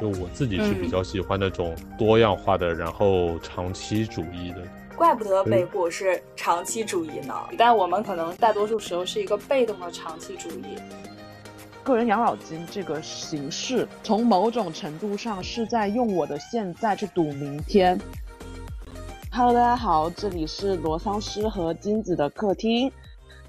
就我自己是比较喜欢那种多样化的，然后长期主义的。怪不得美股是长期主义呢，但我们可能大多数时候是一个被动的长期主义。个人养老金这个形式，从某种程度上是在用我的现在去赌明天。Hello，大家好，这里是罗桑师和金子的客厅。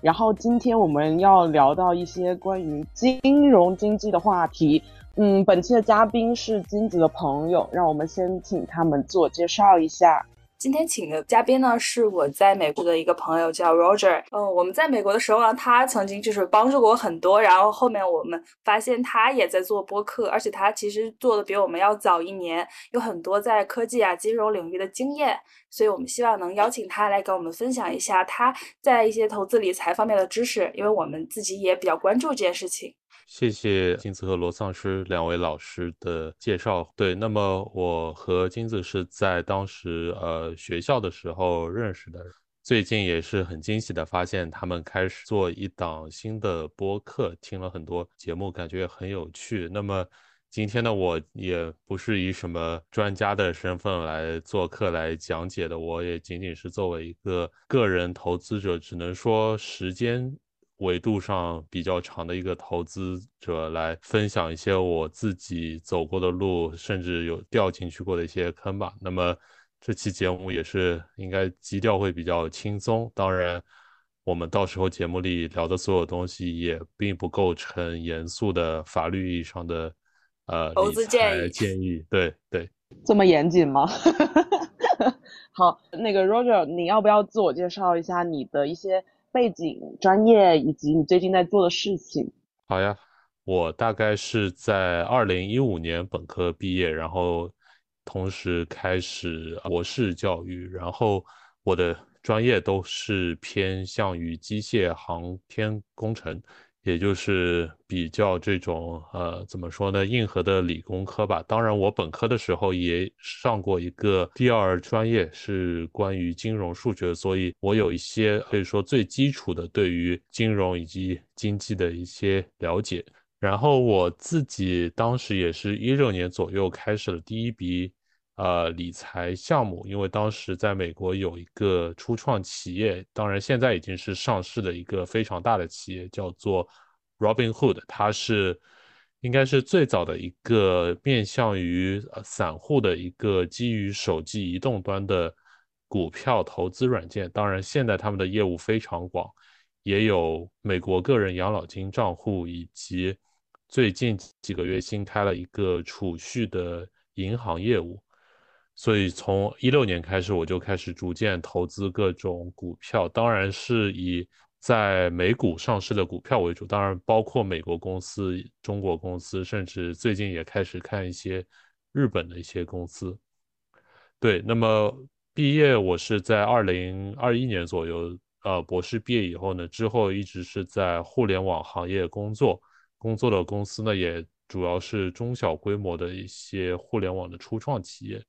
然后今天我们要聊到一些关于金融经济的话题。嗯，本期的嘉宾是金子的朋友，让我们先请他们自我介绍一下。今天请的嘉宾呢，是我在美国的一个朋友，叫 Roger。嗯，我们在美国的时候呢，他曾经就是帮助过我很多。然后后面我们发现他也在做播客，而且他其实做的比我们要早一年，有很多在科技啊、金融领域的经验。所以我们希望能邀请他来给我们分享一下他在一些投资理财方面的知识，因为我们自己也比较关注这件事情。谢谢金子和罗丧师两位老师的介绍。对，那么我和金子是在当时呃学校的时候认识的。最近也是很惊喜的发现，他们开始做一档新的播客，听了很多节目，感觉很有趣。那么今天呢，我也不是以什么专家的身份来做客来讲解的，我也仅仅是作为一个个人投资者，只能说时间。维度上比较长的一个投资者来分享一些我自己走过的路，甚至有掉进去过的一些坑吧。那么这期节目也是应该基调会比较轻松。当然，我们到时候节目里聊的所有东西也并不构成严肃的法律意义上的呃投资建议。建议对对，这么严谨吗？好，那个 Roger，你要不要自我介绍一下你的一些？背景、专业以及你最近在做的事情。好呀，我大概是在二零一五年本科毕业，然后同时开始博士教育，然后我的专业都是偏向于机械航天工程。也就是比较这种呃，怎么说呢，硬核的理工科吧。当然，我本科的时候也上过一个第二专业，是关于金融数学，所以我有一些可以说最基础的对于金融以及经济的一些了解。然后我自己当时也是一六年左右开始了第一笔。呃，理财项目，因为当时在美国有一个初创企业，当然现在已经是上市的一个非常大的企业，叫做 Robinhood，它是应该是最早的一个面向于散户的一个基于手机移动端的股票投资软件。当然，现在他们的业务非常广，也有美国个人养老金账户，以及最近几个月新开了一个储蓄的银行业务。所以从一六年开始，我就开始逐渐投资各种股票，当然是以在美股上市的股票为主，当然包括美国公司、中国公司，甚至最近也开始看一些日本的一些公司。对，那么毕业我是在二零二一年左右，呃，博士毕业以后呢，之后一直是在互联网行业工作，工作的公司呢也主要是中小规模的一些互联网的初创企业。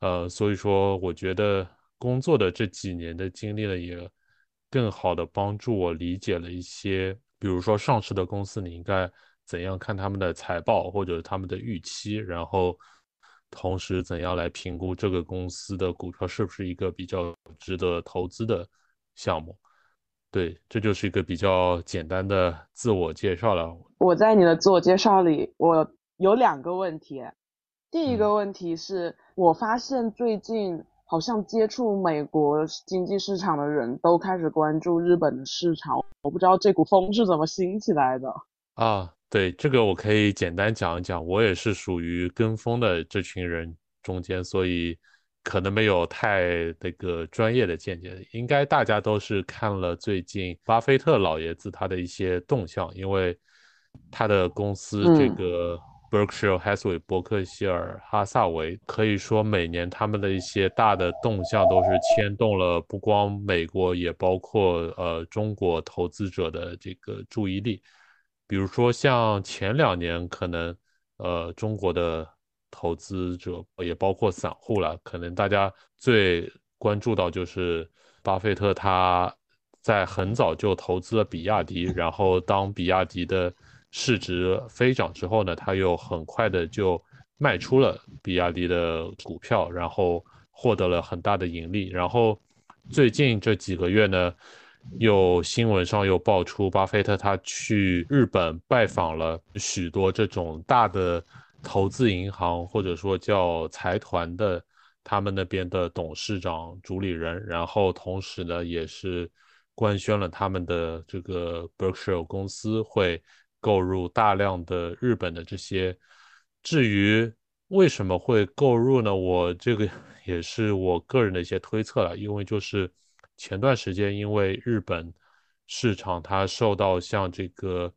呃，所以说，我觉得工作的这几年的经历呢，也更好的帮助我理解了一些，比如说上市的公司，你应该怎样看他们的财报或者他们的预期，然后同时怎样来评估这个公司的股票是不是一个比较值得投资的项目。对，这就是一个比较简单的自我介绍了。我在你的自我介绍里，我有两个问题。第一个问题是我发现最近好像接触美国经济市场的人都开始关注日本的市场，我不知道这股风是怎么兴起来的啊？对，这个我可以简单讲一讲，我也是属于跟风的这群人中间，所以可能没有太那个专业的见解，应该大家都是看了最近巴菲特老爷子他的一些动向，因为他的公司这个。Berkshire Hathaway 伯克希尔哈萨维可以说每年他们的一些大的动向都是牵动了不光美国，也包括呃中国投资者的这个注意力。比如说像前两年，可能呃中国的投资者也包括散户了，可能大家最关注到就是巴菲特他在很早就投资了比亚迪，然后当比亚迪的市值飞涨之后呢，他又很快的就卖出了比亚迪的股票，然后获得了很大的盈利。然后最近这几个月呢，又新闻上又爆出巴菲特他去日本拜访了许多这种大的投资银行或者说叫财团的他们那边的董事长、主理人，然后同时呢也是。官宣了他们的这个 Berkshire 公司会购入大量的日本的这些。至于为什么会购入呢？我这个也是我个人的一些推测了。因为就是前段时间，因为日本市场它受到像这个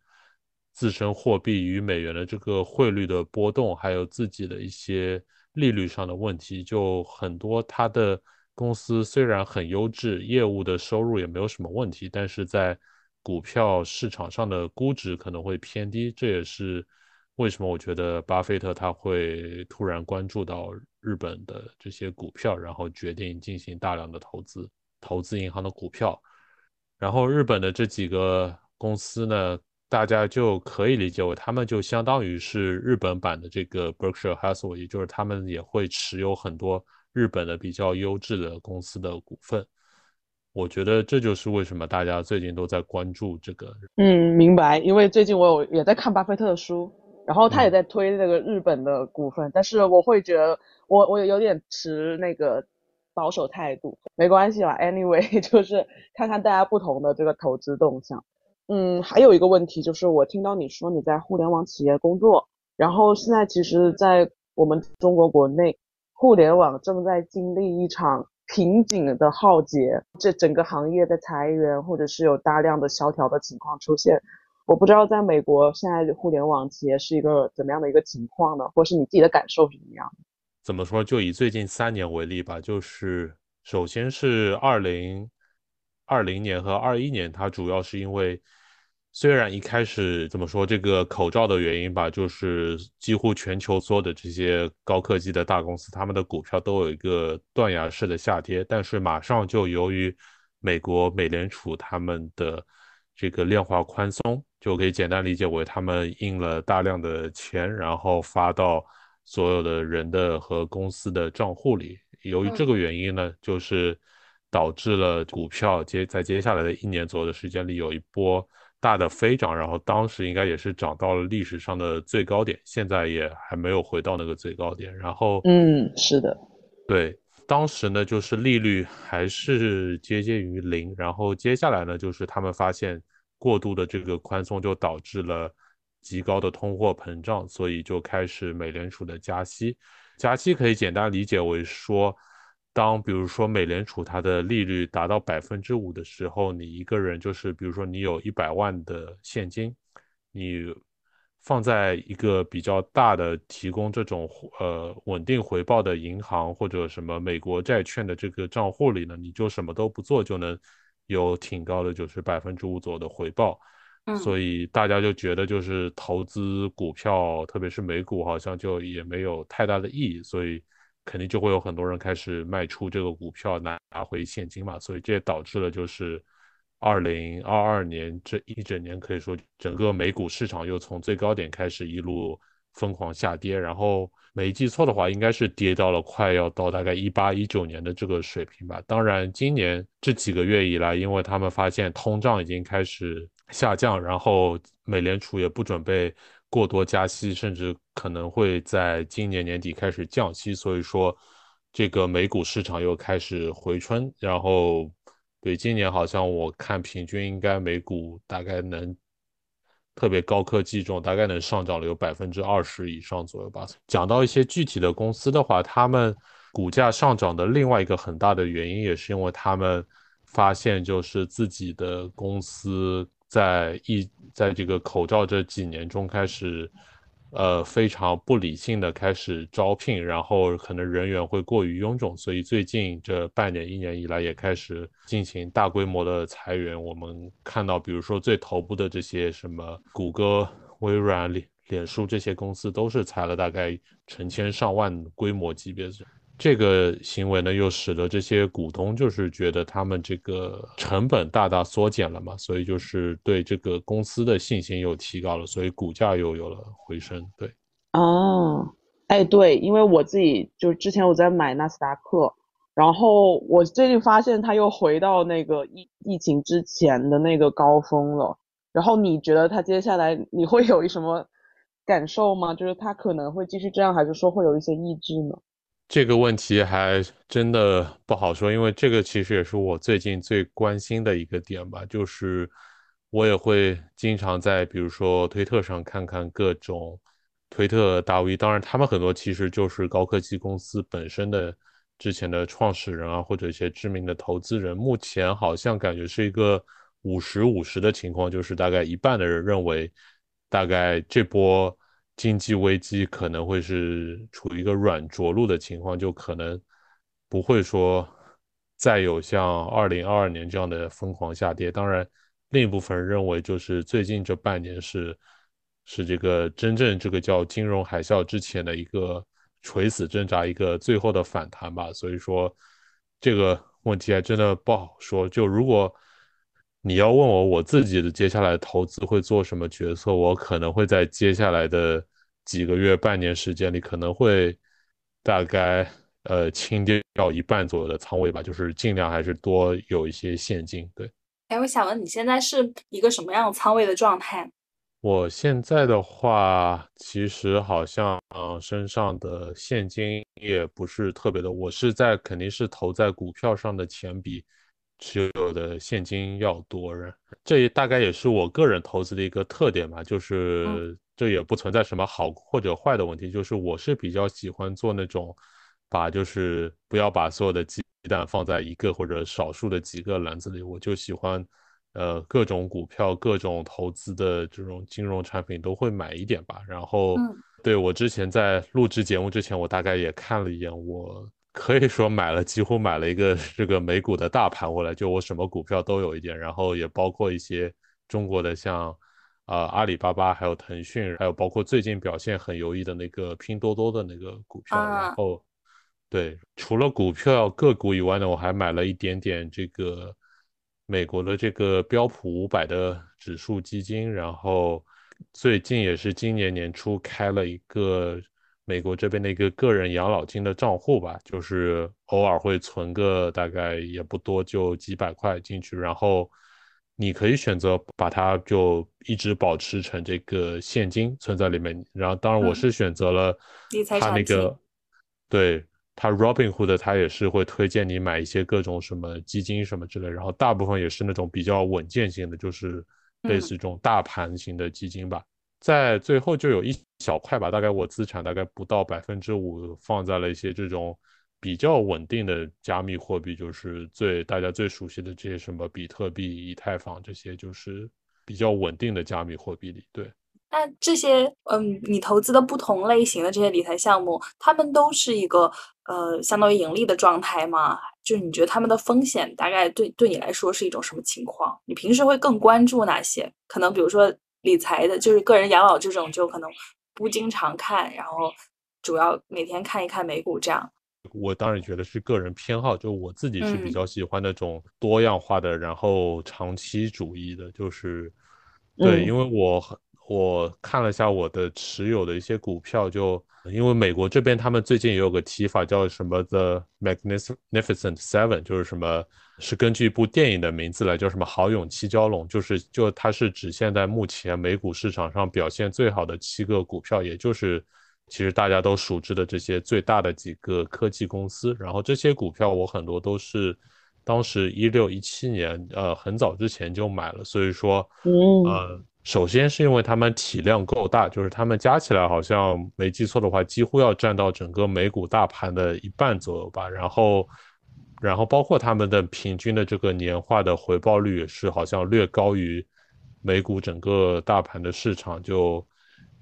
自身货币与美元的这个汇率的波动，还有自己的一些利率上的问题，就很多它的。公司虽然很优质，业务的收入也没有什么问题，但是在股票市场上的估值可能会偏低。这也是为什么我觉得巴菲特他会突然关注到日本的这些股票，然后决定进行大量的投资，投资银行的股票。然后日本的这几个公司呢，大家就可以理解为他们就相当于是日本版的这个 Berkshire Hathaway，也就是他们也会持有很多。日本的比较优质的公司的股份，我觉得这就是为什么大家最近都在关注这个。嗯，明白。因为最近我有也在看巴菲特的书，然后他也在推那个日本的股份，但是我会觉得我我有点持那个保守态度。没关系啦，anyway，就是看看大家不同的这个投资动向。嗯，还有一个问题就是我听到你说你在互联网企业工作，然后现在其实，在我们中国国内。互联网正在经历一场瓶颈的浩劫，这整个行业的裁员，或者是有大量的萧条的情况出现。我不知道在美国现在互联网企业是一个怎么样的一个情况呢？或是你自己的感受是怎么样？怎么说？就以最近三年为例吧，就是首先是二零二零年和二一年，它主要是因为。虽然一开始怎么说这个口罩的原因吧，就是几乎全球所有的这些高科技的大公司，他们的股票都有一个断崖式的下跌，但是马上就由于美国美联储他们的这个量化宽松，就可以简单理解为他们印了大量的钱，然后发到所有的人的和公司的账户里。由于这个原因呢，就是导致了股票接在接下来的一年左右的时间里有一波。大的飞涨，然后当时应该也是涨到了历史上的最高点，现在也还没有回到那个最高点。然后，嗯，是的，对，当时呢就是利率还是接近于零，然后接下来呢就是他们发现过度的这个宽松就导致了极高的通货膨胀，所以就开始美联储的加息。加息可以简单理解为说。当比如说美联储它的利率达到百分之五的时候，你一个人就是比如说你有一百万的现金，你放在一个比较大的提供这种呃稳定回报的银行或者什么美国债券的这个账户里呢，你就什么都不做就能有挺高的就是百分之五左右的回报。所以大家就觉得就是投资股票，特别是美股，好像就也没有太大的意义，所以。肯定就会有很多人开始卖出这个股票拿拿回现金嘛，所以这也导致了就是二零二二年这一整年可以说整个美股市场又从最高点开始一路疯狂下跌，然后没记错的话应该是跌到了快要到大概一八一九年的这个水平吧。当然今年这几个月以来，因为他们发现通胀已经开始下降，然后美联储也不准备。过多加息，甚至可能会在今年年底开始降息，所以说这个美股市场又开始回春。然后，对今年好像我看平均应该美股大概能特别高科技这种大概能上涨了有百分之二十以上左右吧。讲到一些具体的公司的话，他们股价上涨的另外一个很大的原因，也是因为他们发现就是自己的公司。在一在这个口罩这几年中开始，呃，非常不理性的开始招聘，然后可能人员会过于臃肿，所以最近这半年一年以来也开始进行大规模的裁员。我们看到，比如说最头部的这些什么谷歌、微软、脸脸书这些公司，都是裁了大概成千上万规模级别的。这个行为呢，又使得这些股东就是觉得他们这个成本大大缩减了嘛，所以就是对这个公司的信心又提高了，所以股价又有了回升。对，哦，哎，对，因为我自己就之前我在买纳斯达克，然后我最近发现它又回到那个疫疫情之前的那个高峰了。然后你觉得它接下来你会有一什么感受吗？就是它可能会继续这样，还是说会有一些抑制呢？这个问题还真的不好说，因为这个其实也是我最近最关心的一个点吧。就是我也会经常在比如说推特上看看各种推特大 V，当然他们很多其实就是高科技公司本身的之前的创始人啊，或者一些知名的投资人。目前好像感觉是一个五十五十的情况，就是大概一半的人认为，大概这波。经济危机可能会是处于一个软着陆的情况，就可能不会说再有像二零二二年这样的疯狂下跌。当然，另一部分人认为，就是最近这半年是是这个真正这个叫金融海啸之前的一个垂死挣扎，一个最后的反弹吧。所以说，这个问题还真的不好说。就如果你要问我我自己的接下来投资会做什么决策，我可能会在接下来的几个月、半年时间里，可能会大概呃清掉一半左右的仓位吧，就是尽量还是多有一些现金。对，哎，我想问你现在是一个什么样仓位的状态？我现在的话，其实好像嗯身上的现金也不是特别多，我是在肯定是投在股票上的钱比。持有的现金要多，这大概也是我个人投资的一个特点吧。就是这也不存在什么好或者坏的问题，就是我是比较喜欢做那种，把就是不要把所有的鸡蛋放在一个或者少数的几个篮子里。我就喜欢，呃，各种股票、各种投资的这种金融产品都会买一点吧。然后，对我之前在录制节目之前，我大概也看了一眼我。可以说买了，几乎买了一个这个美股的大盘过来，就我什么股票都有一点，然后也包括一些中国的，像啊阿里巴巴，还有腾讯，还有包括最近表现很优异的那个拼多多的那个股票。然后，对，除了股票个股以外呢，我还买了一点点这个美国的这个标普五百的指数基金，然后最近也是今年年初开了一个。美国这边的一个个人养老金的账户吧，就是偶尔会存个大概也不多，就几百块进去，然后你可以选择把它就一直保持成这个现金存在里面。然后当然我是选择了他那个，对他 Robinhood 他也是会推荐你买一些各种什么基金什么之类，然后大部分也是那种比较稳健型的，就是类似这种大盘型的基金吧。在最后就有一小块吧，大概我资产大概不到百分之五，放在了一些这种比较稳定的加密货币，就是最大家最熟悉的这些什么比特币、以太坊这些，就是比较稳定的加密货币里。对，那这些嗯，你投资的不同类型的这些理财项目，他们都是一个呃相当于盈利的状态吗？就是你觉得他们的风险大概对对你来说是一种什么情况？你平时会更关注哪些？可能比如说。理财的，就是个人养老这种，就可能不经常看，然后主要每天看一看美股这样。我当然觉得是个人偏好，就我自己是比较喜欢那种多样化的，然后长期主义的，就是对，因为我我看了一下我的持有的一些股票，就因为美国这边他们最近也有个提法叫什么 The Magnificent Seven，就是什么。是根据一部电影的名字来，叫什么“豪勇七蛟龙”，就是就它是指现在目前美股市场上表现最好的七个股票，也就是其实大家都熟知的这些最大的几个科技公司。然后这些股票我很多都是当时一六一七年，呃，很早之前就买了。所以说，呃，首先是因为他们体量够大，就是他们加起来好像没记错的话，几乎要占到整个美股大盘的一半左右吧。然后。然后包括他们的平均的这个年化的回报率也是好像略高于美股整个大盘的市场，就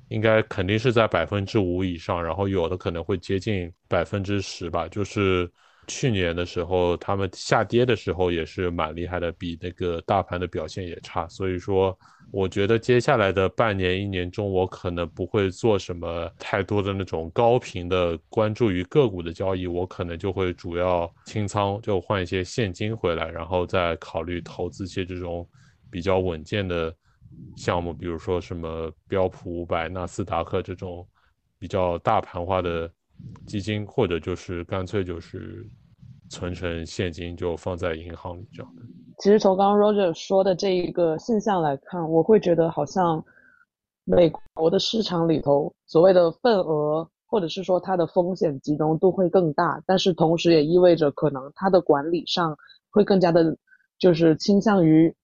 应该肯定是在百分之五以上，然后有的可能会接近百分之十吧。就是去年的时候，他们下跌的时候也是蛮厉害的，比那个大盘的表现也差，所以说。我觉得接下来的半年、一年中，我可能不会做什么太多的那种高频的关注于个股的交易，我可能就会主要清仓，就换一些现金回来，然后再考虑投资一些这种比较稳健的项目，比如说什么标普五百、纳斯达克这种比较大盘化的基金，或者就是干脆就是存成现金，就放在银行里这样的。其实从刚刚 Roger 说的这一个现象来看，我会觉得好像美国的市场里头所谓的份额。或者是说它的风险集中度会更大，但是同时也意味着可能它的管理上会更加的，就是倾向于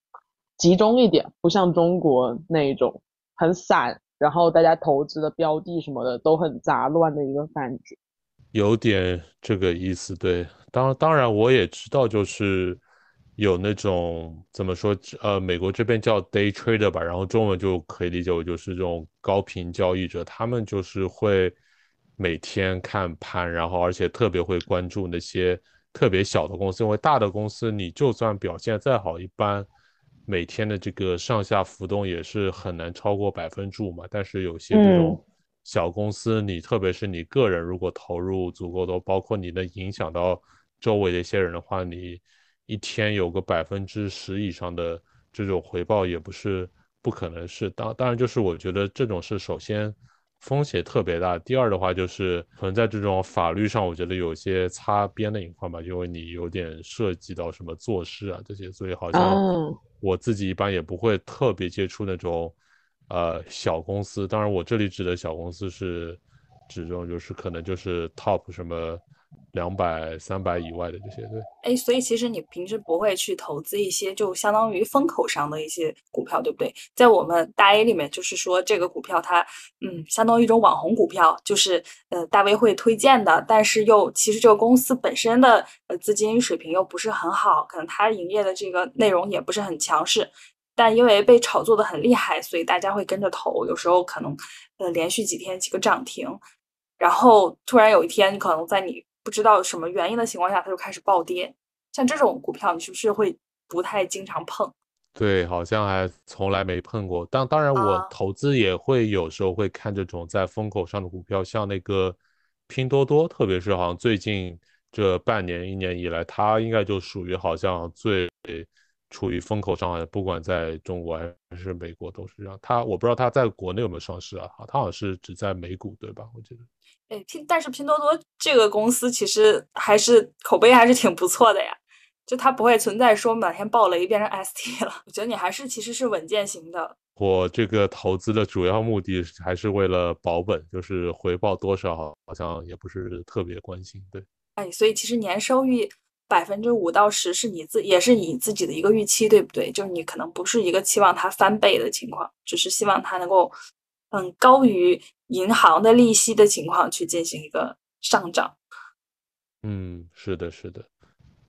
集中一点，不像中国那一种很散，然后大家投资的标的什么的都很杂乱的一个感觉。有点这个意思，对。当当然我也知道，就是有那种怎么说，呃，美国这边叫 day trader 吧，然后中文就可以理解为就是这种高频交易者，他们就是会。每天看盘，然后而且特别会关注那些特别小的公司，因为大的公司你就算表现再好，一般每天的这个上下浮动也是很难超过百分之五嘛。但是有些这种小公司，你特别是你个人如果投入足够多，包括你能影响到周围的一些人的话，你一天有个百分之十以上的这种回报也不是不可能是。当当然就是我觉得这种是首先。风险特别大。第二的话，就是存在这种法律上，我觉得有些擦边的隐患吧，因为你有点涉及到什么做事啊这些，所以好像我自己一般也不会特别接触那种呃小公司。当然，我这里指的小公司是指这种就是可能就是 top 什么。两百、三百以外的这些，对，哎，所以其实你平时不会去投资一些就相当于风口上的一些股票，对不对？在我们大 A 里面，就是说这个股票它，嗯，相当于一种网红股票，就是呃大 V 会推荐的，但是又其实这个公司本身的呃资金水平又不是很好，可能它营业的这个内容也不是很强势，但因为被炒作的很厉害，所以大家会跟着投，有时候可能呃连续几天几个涨停，然后突然有一天可能在你。不知道什么原因的情况下，它就开始暴跌。像这种股票，你是不是会不太经常碰？对，好像还从来没碰过。当当然，我投资也会有时候会看这种在风口上的股票，像那个拼多多，特别是好像最近这半年、一年以来，它应该就属于好像最处于风口上，不管在中国还是美国都是这样。它我不知道它在国内有没有上市啊？好，它好像是只在美股，对吧？我记得。哎，拼但是拼多多这个公司其实还是口碑还是挺不错的呀，就它不会存在说哪天爆雷变成 ST 了。我觉得你还是其实是稳健型的。我这个投资的主要目的还是为了保本，就是回报多少好像也不是特别关心。对，哎，所以其实年收益百分之五到十是你自也是你自己的一个预期，对不对？就是你可能不是一个期望它翻倍的情况，只是希望它能够。嗯，高于银行的利息的情况去进行一个上涨。嗯，是的，是的，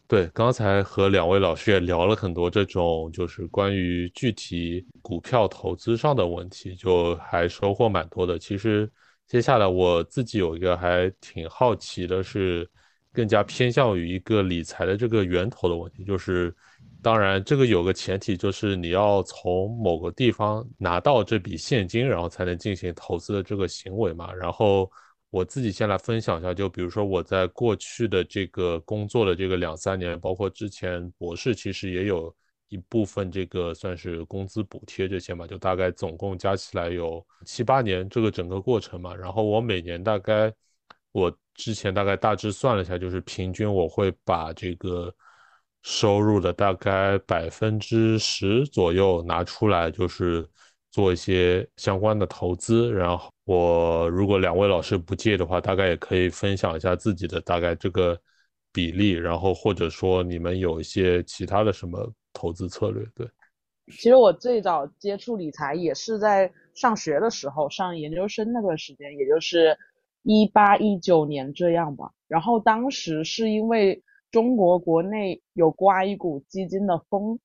对。刚才和两位老师也聊了很多这种就是关于具体股票投资上的问题，就还收获蛮多的。其实接下来我自己有一个还挺好奇的，是更加偏向于一个理财的这个源头的问题，就是。当然，这个有个前提，就是你要从某个地方拿到这笔现金，然后才能进行投资的这个行为嘛。然后我自己先来分享一下，就比如说我在过去的这个工作的这个两三年，包括之前博士，其实也有一部分这个算是工资补贴这些嘛，就大概总共加起来有七八年这个整个过程嘛。然后我每年大概，我之前大概大致算了一下，就是平均我会把这个。收入的大概百分之十左右拿出来，就是做一些相关的投资。然后我如果两位老师不介意的话，大概也可以分享一下自己的大概这个比例。然后或者说你们有一些其他的什么投资策略？对，其实我最早接触理财也是在上学的时候，上研究生那段时间，也就是一八一九年这样吧。然后当时是因为。中国国内有刮一股基金的风，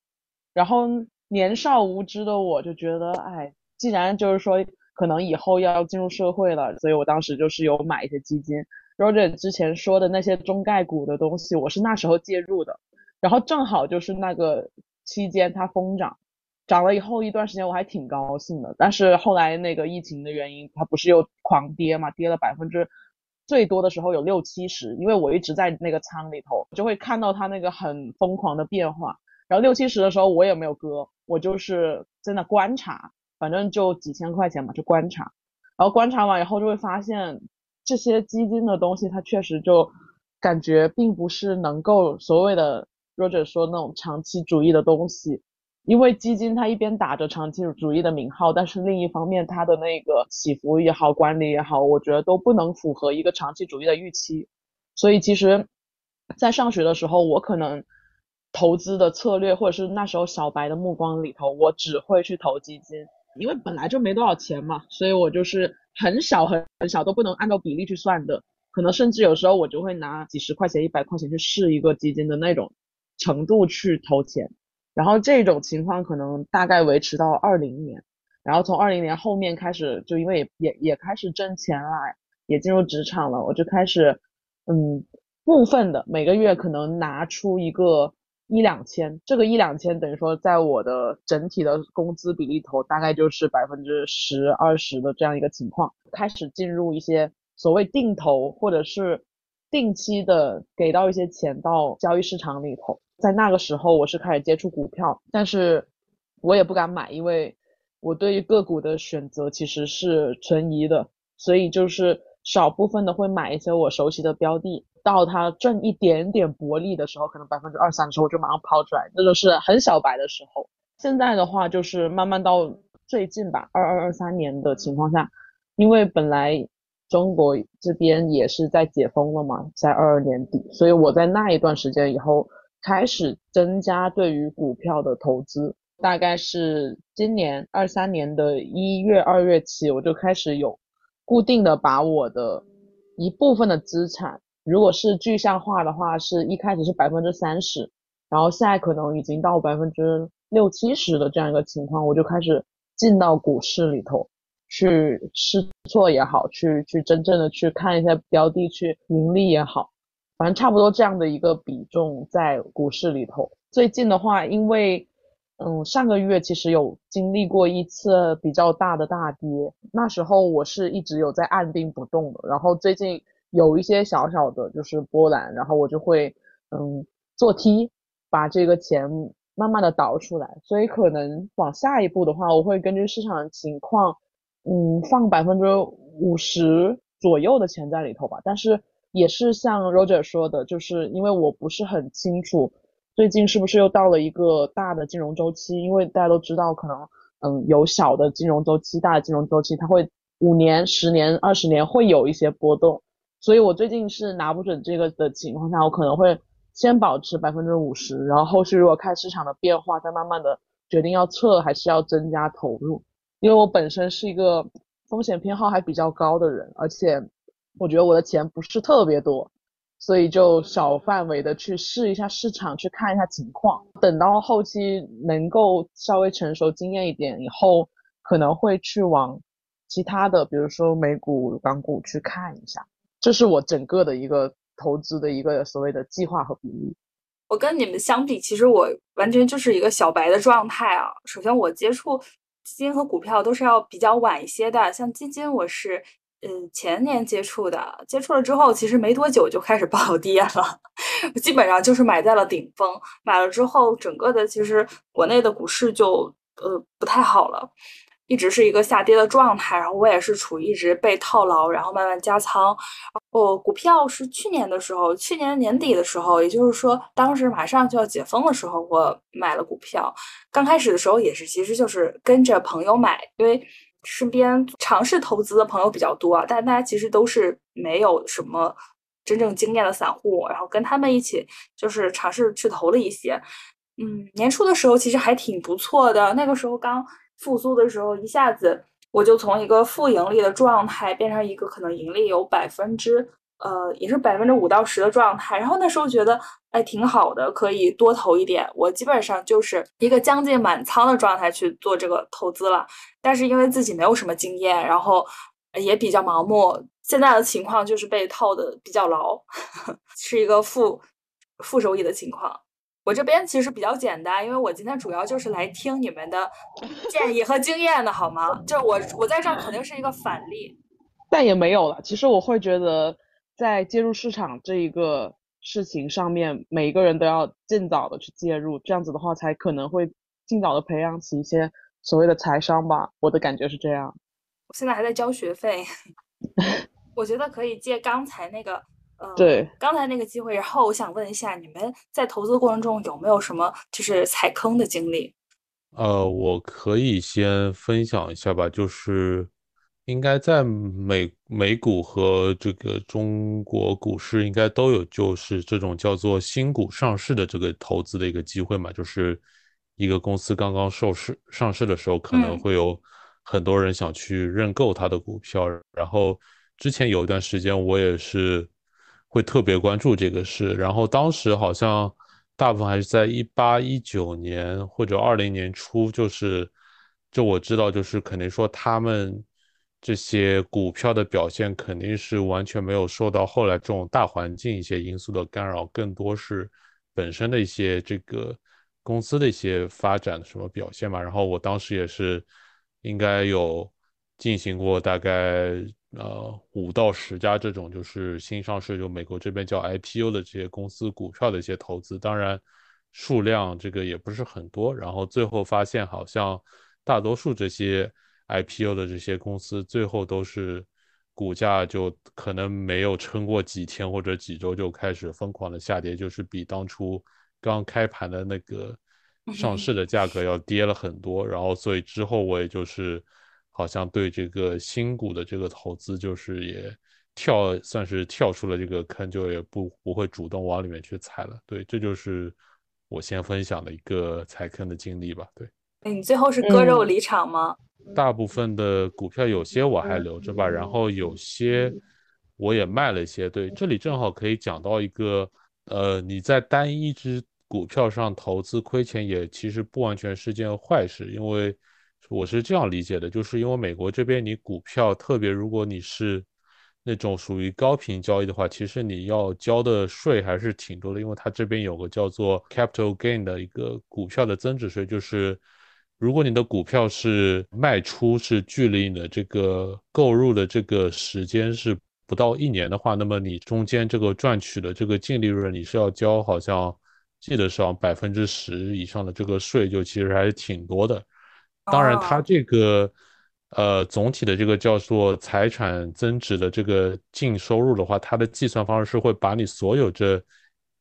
然后年少无知的我就觉得，哎，既然就是说可能以后要进入社会了，所以我当时就是有买一些基金。Roger 之前说的那些中概股的东西，我是那时候介入的，然后正好就是那个期间它疯涨，涨了以后一段时间我还挺高兴的，但是后来那个疫情的原因，它不是又狂跌嘛，跌了百分之。最多的时候有六七十，因为我一直在那个仓里头，就会看到它那个很疯狂的变化。然后六七十的时候我也没有割，我就是在那观察，反正就几千块钱嘛，就观察。然后观察完以后就会发现，这些基金的东西它确实就感觉并不是能够所谓的 Roger 说那种长期主义的东西。因为基金它一边打着长期主义的名号，但是另一方面它的那个起伏也好，管理也好，我觉得都不能符合一个长期主义的预期。所以其实，在上学的时候，我可能投资的策略，或者是那时候小白的目光里头，我只会去投基金，因为本来就没多少钱嘛，所以我就是很小很很小都不能按照比例去算的，可能甚至有时候我就会拿几十块钱、一百块钱去试一个基金的那种程度去投钱。然后这种情况可能大概维持到二零年，然后从二零年后面开始，就因为也也开始挣钱了，也进入职场了，我就开始，嗯，部分的每个月可能拿出一个一两千，这个一两千等于说在我的整体的工资比例头，大概就是百分之十二十的这样一个情况，开始进入一些所谓定投或者是定期的给到一些钱到交易市场里头。在那个时候，我是开始接触股票，但是我也不敢买，因为我对于个股的选择其实是存疑的，所以就是少部分的会买一些我熟悉的标的，到它挣一点点薄利的时候，可能百分之二三的时候，我就马上抛出来，这就是很小白的时候。现在的话，就是慢慢到最近吧，二二二三年的情况下，因为本来中国这边也是在解封了嘛，在二二年底，所以我在那一段时间以后。开始增加对于股票的投资，大概是今年二三年的一月、二月起，我就开始有固定的把我的一部分的资产，如果是具象化的话，是一开始是百分之三十，然后现在可能已经到百分之六七十的这样一个情况，我就开始进到股市里头去试错也好，去去真正的去看一下标的去盈利也好。反正差不多这样的一个比重在股市里头。最近的话，因为嗯上个月其实有经历过一次比较大的大跌，那时候我是一直有在按兵不动的。然后最近有一些小小的就是波澜，然后我就会嗯做 T，把这个钱慢慢的倒出来。所以可能往下一步的话，我会根据市场情况，嗯放百分之五十左右的钱在里头吧。但是。也是像 Roger 说的，就是因为我不是很清楚最近是不是又到了一个大的金融周期，因为大家都知道，可能嗯有小的金融周期，大的金融周期，它会五年、十年、二十年会有一些波动，所以我最近是拿不准这个的情况下，我可能会先保持百分之五十，然后后续如果看市场的变化，再慢慢的决定要撤还是要增加投入，因为我本身是一个风险偏好还比较高的人，而且。我觉得我的钱不是特别多，所以就小范围的去试一下市场，去看一下情况。等到后期能够稍微成熟、经验一点以后，可能会去往其他的，比如说美股、港股去看一下。这是我整个的一个投资的一个所谓的计划和比例。我跟你们相比，其实我完全就是一个小白的状态啊。首先，我接触基金和股票都是要比较晚一些的，像基金，我是。嗯，前年接触的，接触了之后，其实没多久就开始暴跌 了，基本上就是买在了顶峰。买了之后，整个的其实国内的股市就呃不太好了，一直是一个下跌的状态。然后我也是处于一直被套牢，然后慢慢加仓。哦，股票是去年的时候，去年年底的时候，也就是说当时马上就要解封的时候，我买了股票。刚开始的时候也是，其实就是跟着朋友买，因为。身边尝试投资的朋友比较多啊，但大家其实都是没有什么真正经验的散户，然后跟他们一起就是尝试去投了一些。嗯，年初的时候其实还挺不错的，那个时候刚复苏的时候，一下子我就从一个负盈利的状态变成一个可能盈利有百分之。呃，也是百分之五到十的状态，然后那时候觉得哎挺好的，可以多投一点。我基本上就是一个将近满仓的状态去做这个投资了，但是因为自己没有什么经验，然后也比较盲目，现在的情况就是被套的比较牢，是一个负负收益的情况。我这边其实比较简单，因为我今天主要就是来听你们的建议和经验的好吗？就是我我在这儿肯定是一个反例，但也没有了。其实我会觉得。在介入市场这一个事情上面，每一个人都要尽早的去介入，这样子的话才可能会尽早的培养起一些所谓的财商吧。我的感觉是这样。我现在还在交学费。我觉得可以借刚才那个，呃，对，刚才那个机会，然后我想问一下，你们在投资过程中有没有什么就是踩坑的经历？呃，我可以先分享一下吧，就是应该在美美股和这个中国股市应该都有，就是这种叫做新股上市的这个投资的一个机会嘛，就是一个公司刚刚上市上市的时候，可能会有很多人想去认购它的股票，然后之前有一段时间我也是会特别关注这个事，然后当时好像。大部分还是在一八一九年或者二零年初，就是，就我知道，就是肯定说他们这些股票的表现肯定是完全没有受到后来这种大环境一些因素的干扰，更多是本身的一些这个公司的一些发展什么表现嘛。然后我当时也是应该有进行过大概。呃，五到十家这种就是新上市，就美国这边叫 IPO 的这些公司股票的一些投资，当然数量这个也不是很多。然后最后发现，好像大多数这些 IPO 的这些公司，最后都是股价就可能没有撑过几天或者几周就开始疯狂的下跌，就是比当初刚开盘的那个上市的价格要跌了很多。然后所以之后我也就是。好像对这个新股的这个投资，就是也跳，算是跳出了这个坑，就也不不会主动往里面去踩了。对，这就是我先分享的一个踩坑的经历吧。对，你最后是割肉离场吗？大部分的股票有些我还留着吧，然后有些我也卖了一些。对，这里正好可以讲到一个，呃，你在单一只股票上投资亏钱，也其实不完全是件坏事，因为。我是这样理解的，就是因为美国这边你股票，特别如果你是那种属于高频交易的话，其实你要交的税还是挺多的，因为它这边有个叫做 capital gain 的一个股票的增值税，就是如果你的股票是卖出是距离你的这个购入的这个时间是不到一年的话，那么你中间这个赚取的这个净利润你是要交，好像记得上百分之十以上的这个税，就其实还是挺多的。当然，它这个，呃，总体的这个叫做财产增值的这个净收入的话，它的计算方式是会把你所有这，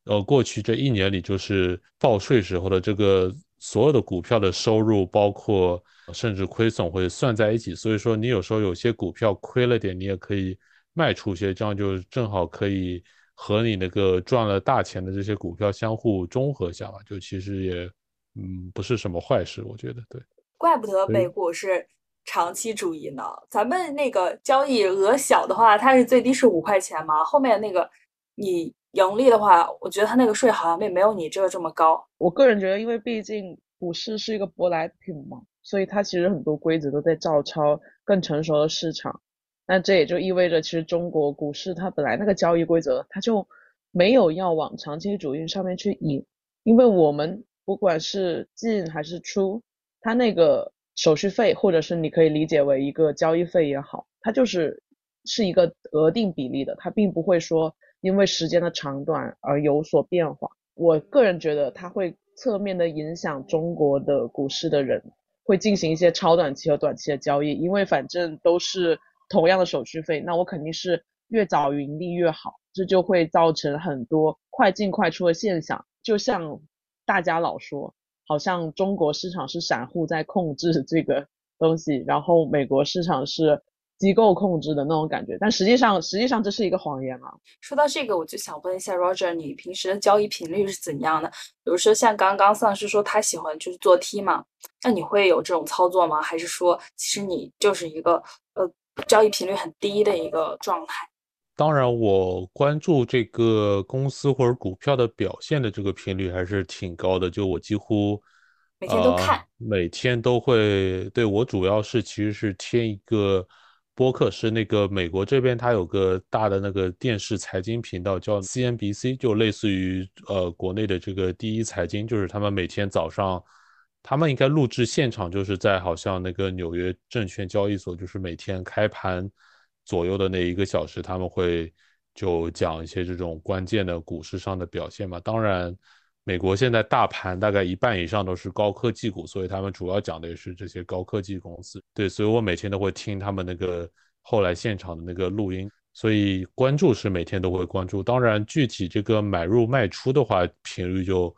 呃，过去这一年里就是报税时候的这个所有的股票的收入，包括甚至亏损会算在一起。所以说，你有时候有些股票亏了点，你也可以卖出些，这样就正好可以和你那个赚了大钱的这些股票相互中和下嘛。就其实也，嗯，不是什么坏事，我觉得对。怪不得美股是长期主义呢。咱们那个交易额小的话，它是最低是五块钱嘛。后面那个你盈利的话，我觉得它那个税好像并没有你这个这么高。我个人觉得，因为毕竟股市是一个舶来品嘛，所以它其实很多规则都在照抄更成熟的市场。那这也就意味着，其实中国股市它本来那个交易规则，它就没有要往长期主义上面去引，因为我们不管是进还是出。它那个手续费，或者是你可以理解为一个交易费也好，它就是是一个额定比例的，它并不会说因为时间的长短而有所变化。我个人觉得它会侧面的影响中国的股市的人会进行一些超短期和短期的交易，因为反正都是同样的手续费，那我肯定是越早盈利越好，这就会造成很多快进快出的现象，就像大家老说。好像中国市场是散户在控制这个东西，然后美国市场是机构控制的那种感觉，但实际上实际上这是一个谎言嘛。说到这个，我就想问一下 Roger，你平时的交易频率是怎样的？比如说像刚刚丧尸说他喜欢就是做 T 嘛，那你会有这种操作吗？还是说其实你就是一个呃交易频率很低的一个状态？当然，我关注这个公司或者股票的表现的这个频率还是挺高的。就我几乎每天都看，每天都会。对我主要是其实是听一个播客，是那个美国这边它有个大的那个电视财经频道叫 CNBC，就类似于呃国内的这个第一财经，就是他们每天早上，他们应该录制现场，就是在好像那个纽约证券交易所，就是每天开盘。左右的那一个小时，他们会就讲一些这种关键的股市上的表现嘛。当然，美国现在大盘大概一半以上都是高科技股，所以他们主要讲的也是这些高科技公司。对，所以我每天都会听他们那个后来现场的那个录音，所以关注是每天都会关注。当然，具体这个买入卖出的话，频率就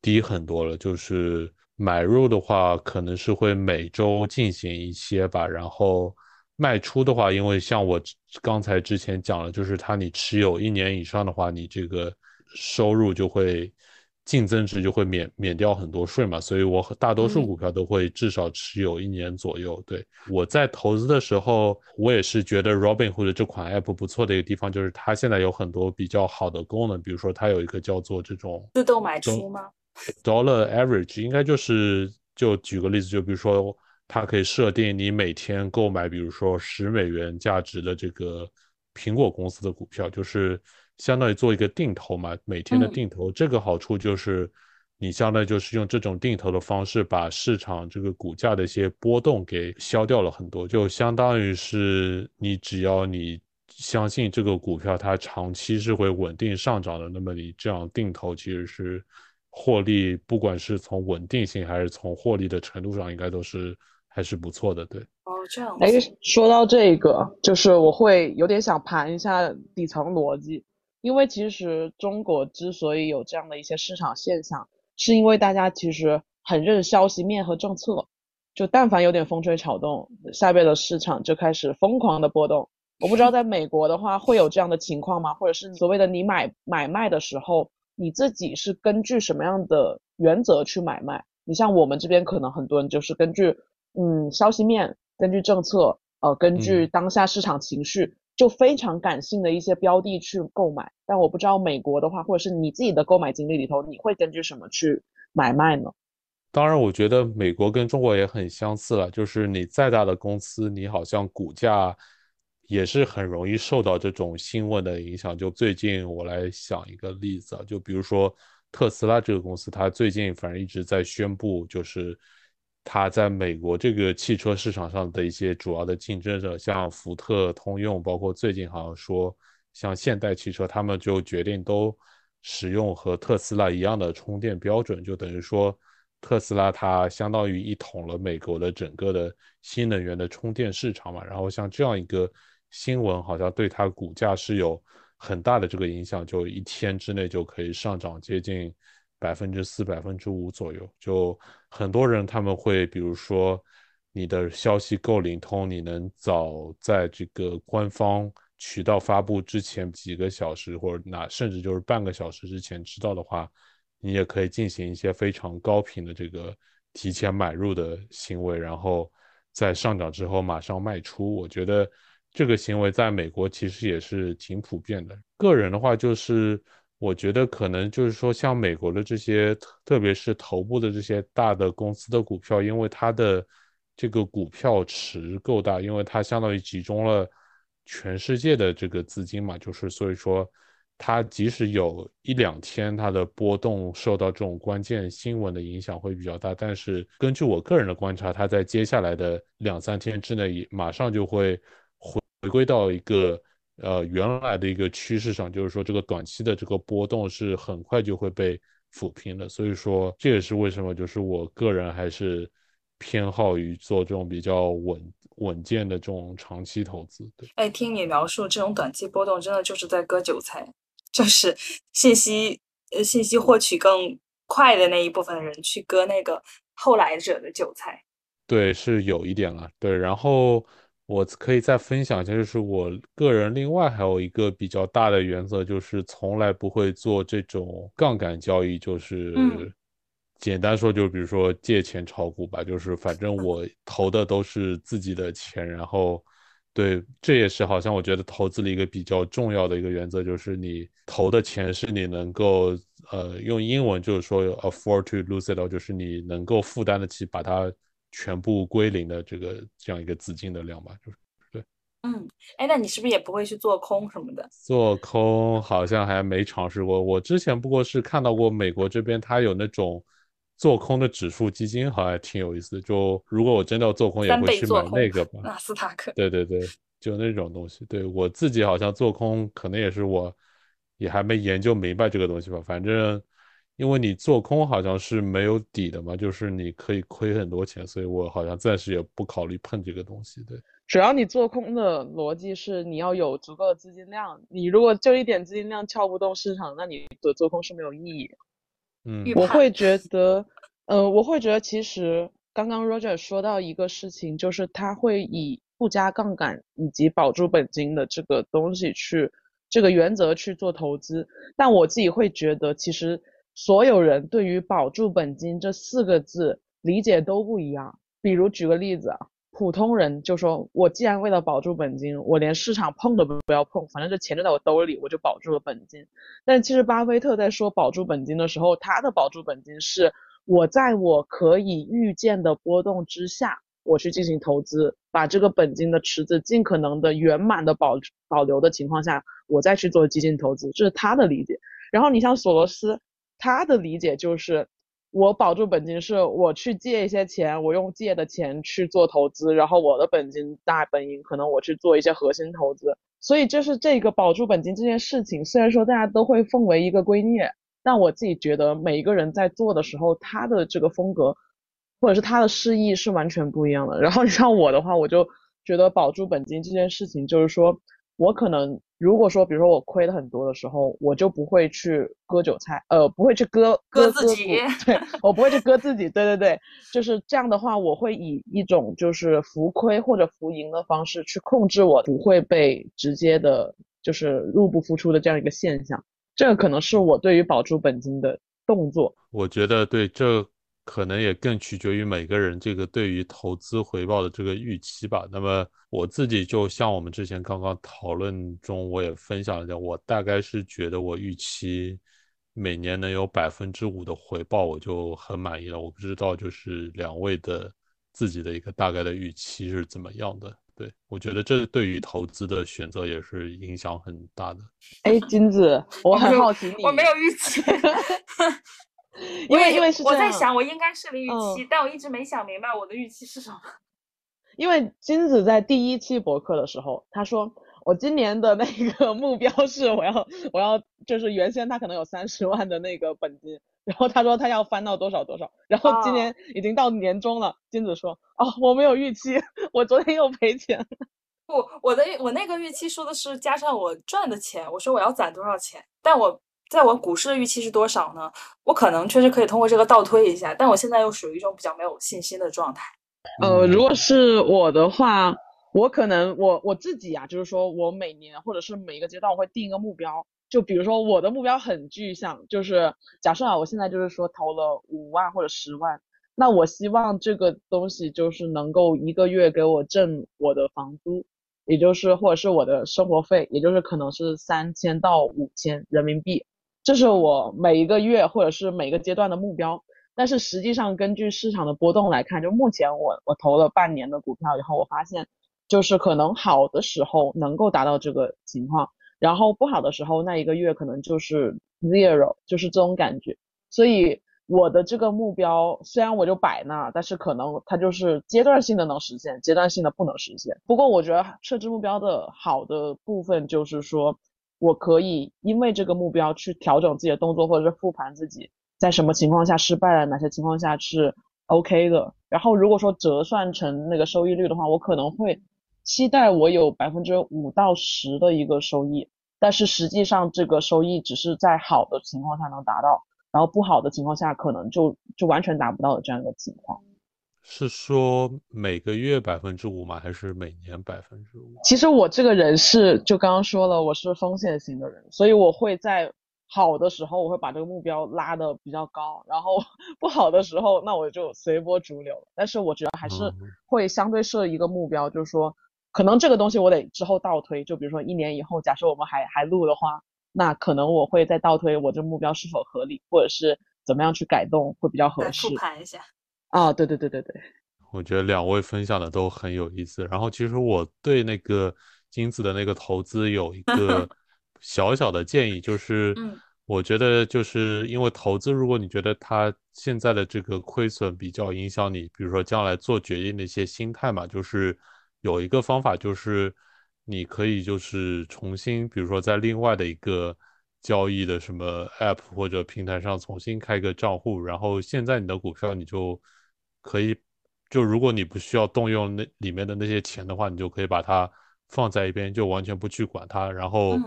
低很多了。就是买入的话，可能是会每周进行一些吧，然后。卖出的话，因为像我刚才之前讲了，就是它你持有一年以上的话，你这个收入就会净增值就会免免掉很多税嘛，所以我大多数股票都会至少持有一年左右。对我在投资的时候，我也是觉得 Robinhood 这款 app 不错的一个地方，就是它现在有很多比较好的功能，比如说它有一个叫做这种自动买出吗？Dollar Average 应该就是就举个例子，就比如说。它可以设定你每天购买，比如说十美元价值的这个苹果公司的股票，就是相当于做一个定投嘛，每天的定投。这个好处就是，你相当于就是用这种定投的方式，把市场这个股价的一些波动给消掉了很多。就相当于是你只要你相信这个股票它长期是会稳定上涨的，那么你这样定投其实是获利，不管是从稳定性还是从获利的程度上，应该都是。还是不错的，对。哦，这样。哎，说到这个，就是我会有点想盘一下底层逻辑，因为其实中国之所以有这样的一些市场现象，是因为大家其实很认消息面和政策，就但凡有点风吹草动，下边的市场就开始疯狂的波动。我不知道在美国的话会有这样的情况吗？或者是所谓的你买买卖的时候，你自己是根据什么样的原则去买卖？你像我们这边可能很多人就是根据。嗯，消息面根据政策，呃，根据当下市场情绪，就非常感性的一些标的去购买。但我不知道美国的话，或者是你自己的购买经历里头，你会根据什么去买卖呢？当然，我觉得美国跟中国也很相似了，就是你再大的公司，你好像股价也是很容易受到这种新闻的影响。就最近我来想一个例子啊，就比如说特斯拉这个公司，它最近反正一直在宣布，就是。它在美国这个汽车市场上的一些主要的竞争者，像福特、通用，包括最近好像说像现代汽车，他们就决定都使用和特斯拉一样的充电标准，就等于说特斯拉它相当于一统了美国的整个的新能源的充电市场嘛。然后像这样一个新闻，好像对它股价是有很大的这个影响，就一天之内就可以上涨接近。百分之四、百分之五左右，就很多人他们会，比如说你的消息够灵通，你能早在这个官方渠道发布之前几个小时，或者那甚至就是半个小时之前知道的话，你也可以进行一些非常高频的这个提前买入的行为，然后在上涨之后马上卖出。我觉得这个行为在美国其实也是挺普遍的。个人的话就是。我觉得可能就是说，像美国的这些，特别是头部的这些大的公司的股票，因为它的这个股票池够大，因为它相当于集中了全世界的这个资金嘛，就是所以说，它即使有一两天它的波动受到这种关键新闻的影响会比较大，但是根据我个人的观察，它在接下来的两三天之内，马上就会回回归到一个。呃，原来的一个趋势上，就是说这个短期的这个波动是很快就会被抚平的，所以说这也是为什么，就是我个人还是偏好于做这种比较稳稳健的这种长期投资。对，哎，听你描述这种短期波动，真的就是在割韭菜，就是信息呃信息获取更快的那一部分人去割那个后来者的韭菜。对，是有一点了。对，然后。我可以再分享一下，就是我个人另外还有一个比较大的原则，就是从来不会做这种杠杆交易，就是简单说，就比如说借钱炒股吧，就是反正我投的都是自己的钱，然后对，这也是好像我觉得投资的一个比较重要的一个原则，就是你投的钱是你能够呃用英文就是说 afford to lose it，就是你能够负担得起把它。全部归零的这个这样一个资金的量吧，就是对，嗯，哎，那你是不是也不会去做空什么的？做空好像还没尝试过。我之前不过是看到过美国这边它有那种做空的指数基金，好像挺有意思。就如果我真的要做空，也会去买那个吧。纳斯达克。对对对，就那种东西。对我自己好像做空，可能也是我也还没研究明白这个东西吧。反正因为你做空好像是没有底的嘛，就是你可以亏很多钱，所以我好像暂时也不考虑碰这个东西。对，主要你做空的逻辑是你要有足够的资金量，你如果就一点资金量撬不动市场，那你的做空是没有意义。嗯，我会觉得，呃，我会觉得其实刚刚 Roger 说到一个事情，就是他会以不加杠杆以及保住本金的这个东西去这个原则去做投资，但我自己会觉得其实。所有人对于“保住本金”这四个字理解都不一样。比如举个例子啊，普通人就说：“我既然为了保住本金，我连市场碰都不要碰，反正这钱就在我兜里，我就保住了本金。”但其实巴菲特在说保住本金的时候，他的保住本金是我在我可以预见的波动之下，我去进行投资，把这个本金的池子尽可能的圆满的保保留的情况下，我再去做基金投资，这是他的理解。然后你像索罗斯。他的理解就是，我保住本金是我去借一些钱，我用借的钱去做投资，然后我的本金大本营可能我去做一些核心投资。所以就是这个保住本金这件事情，虽然说大家都会奉为一个圭臬，但我自己觉得每一个人在做的时候，他的这个风格或者是他的示意是完全不一样的。然后你像我的话，我就觉得保住本金这件事情，就是说我可能。如果说，比如说我亏的很多的时候，我就不会去割韭菜，呃，不会去割割自己，对我不会去割自己，对对对，就是这样的话，我会以一种就是浮亏或者浮盈的方式去控制我不会被直接的，就是入不敷出的这样一个现象，这个可能是我对于保住本金的动作。我觉得对这。可能也更取决于每个人这个对于投资回报的这个预期吧。那么我自己就像我们之前刚刚讨论中，我也分享了一下，我大概是觉得我预期每年能有百分之五的回报，我就很满意了。我不知道就是两位的自己的一个大概的预期是怎么样的？对我觉得这对于投资的选择也是影响很大的。哎，金子，我很好奇你，我没有预期。因为因为是我在想，我应该设立预期，但我一直没想明白我的预期是什么。因为金子在第一期博客的时候，他说我今年的那个 目标是我要我要就是原先他可能有三十万的那个本金，然后他说他要翻到多少多少，然后今年已经到年终了，金子说哦我没有预期，我昨天又赔钱。不，我的我那个预期说的是加上我赚的钱，我说我要攒多少钱，但我。在我股市的预期是多少呢？我可能确实可以通过这个倒推一下，但我现在又属于一种比较没有信心的状态。呃，如果是我的话，我可能我我自己啊，就是说我每年或者是每一个阶段我会定一个目标，就比如说我的目标很具象，就是假设啊，我现在就是说投了五万或者十万，那我希望这个东西就是能够一个月给我挣我的房租，也就是或者是我的生活费，也就是可能是三千到五千人民币。这是我每一个月或者是每个阶段的目标，但是实际上根据市场的波动来看，就目前我我投了半年的股票以后，我发现就是可能好的时候能够达到这个情况，然后不好的时候那一个月可能就是 zero，就是这种感觉。所以我的这个目标虽然我就摆那，但是可能它就是阶段性的能实现，阶段性的不能实现。不过我觉得设置目标的好的部分就是说。我可以因为这个目标去调整自己的动作，或者是复盘自己在什么情况下失败了，哪些情况下是 OK 的。然后如果说折算成那个收益率的话，我可能会期待我有百分之五到十的一个收益，但是实际上这个收益只是在好的情况下能达到，然后不好的情况下可能就就完全达不到的这样一个情况。是说每个月百分之五吗？还是每年百分之五？其实我这个人是，就刚刚说了，我是风险型的人，所以我会在好的时候，我会把这个目标拉的比较高，然后 不好的时候，那我就随波逐流。但是我觉得还是会相对设一个目标，就是说，可能这个东西我得之后倒推，就比如说一年以后，假设我们还还录的话，那可能我会再倒推我这目标是否合理，或者是怎么样去改动会比较合适。复盘一下。啊，对对对对对，我觉得两位分享的都很有意思。然后其实我对那个金子的那个投资有一个 小小的建议，就是我觉得就是因为投资，如果你觉得它现在的这个亏损比较影响你，比如说将来做决定的一些心态嘛，就是有一个方法，就是你可以就是重新，比如说在另外的一个交易的什么 App 或者平台上重新开个账户，然后现在你的股票你就可以，就如果你不需要动用那里面的那些钱的话，你就可以把它放在一边，就完全不去管它，然后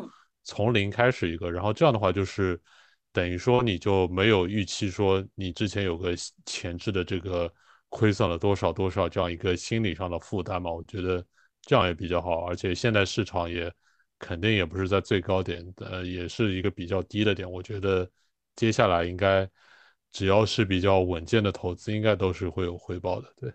从零开始一个，然后这样的话就是等于说你就没有预期说你之前有个前置的这个亏损了多少多少这样一个心理上的负担嘛，我觉得这样也比较好，而且现在市场也。肯定也不是在最高点呃，也是一个比较低的点。我觉得接下来应该只要是比较稳健的投资，应该都是会有回报的。对，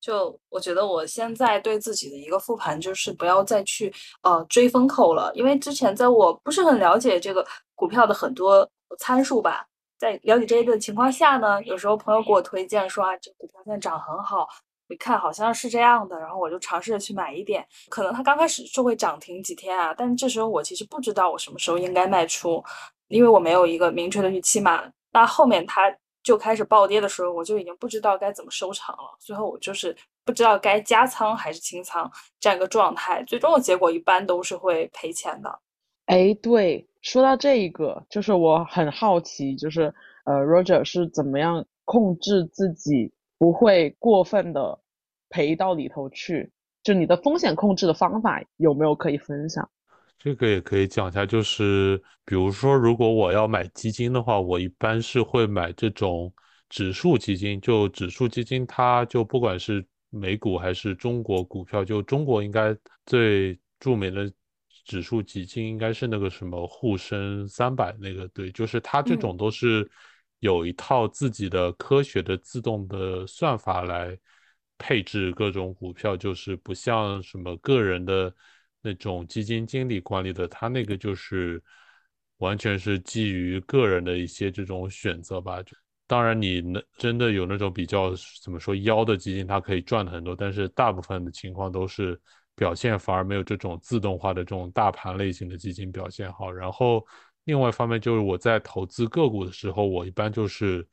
就我觉得我现在对自己的一个复盘就是不要再去呃追风口了，因为之前在我不是很了解这个股票的很多参数吧，在了解这些的情况下呢，有时候朋友给我推荐说啊，这股票现在涨很好。你看好像是这样的，然后我就尝试着去买一点。可能它刚开始就会涨停几天啊，但这时候我其实不知道我什么时候应该卖出，因为我没有一个明确的预期嘛。那后面它就开始暴跌的时候，我就已经不知道该怎么收场了。最后我就是不知道该加仓还是清仓这样一个状态，最终的结果一般都是会赔钱的。哎，对，说到这一个，就是我很好奇，就是呃，Roger 是怎么样控制自己？不会过分的赔到里头去，就你的风险控制的方法有没有可以分享？这个也可以讲一下，就是比如说，如果我要买基金的话，我一般是会买这种指数基金。就指数基金，它就不管是美股还是中国股票，就中国应该最著名的指数基金应该是那个什么沪深三百那个，对，就是它这种都是。有一套自己的科学的自动的算法来配置各种股票，就是不像什么个人的那种基金经理管理的，他那个就是完全是基于个人的一些这种选择吧。当然，你能真的有那种比较怎么说妖的基金，它可以赚很多，但是大部分的情况都是表现反而没有这种自动化的这种大盘类型的基金表现好。然后。另外一方面就是我在投资个股的时候，我一般就是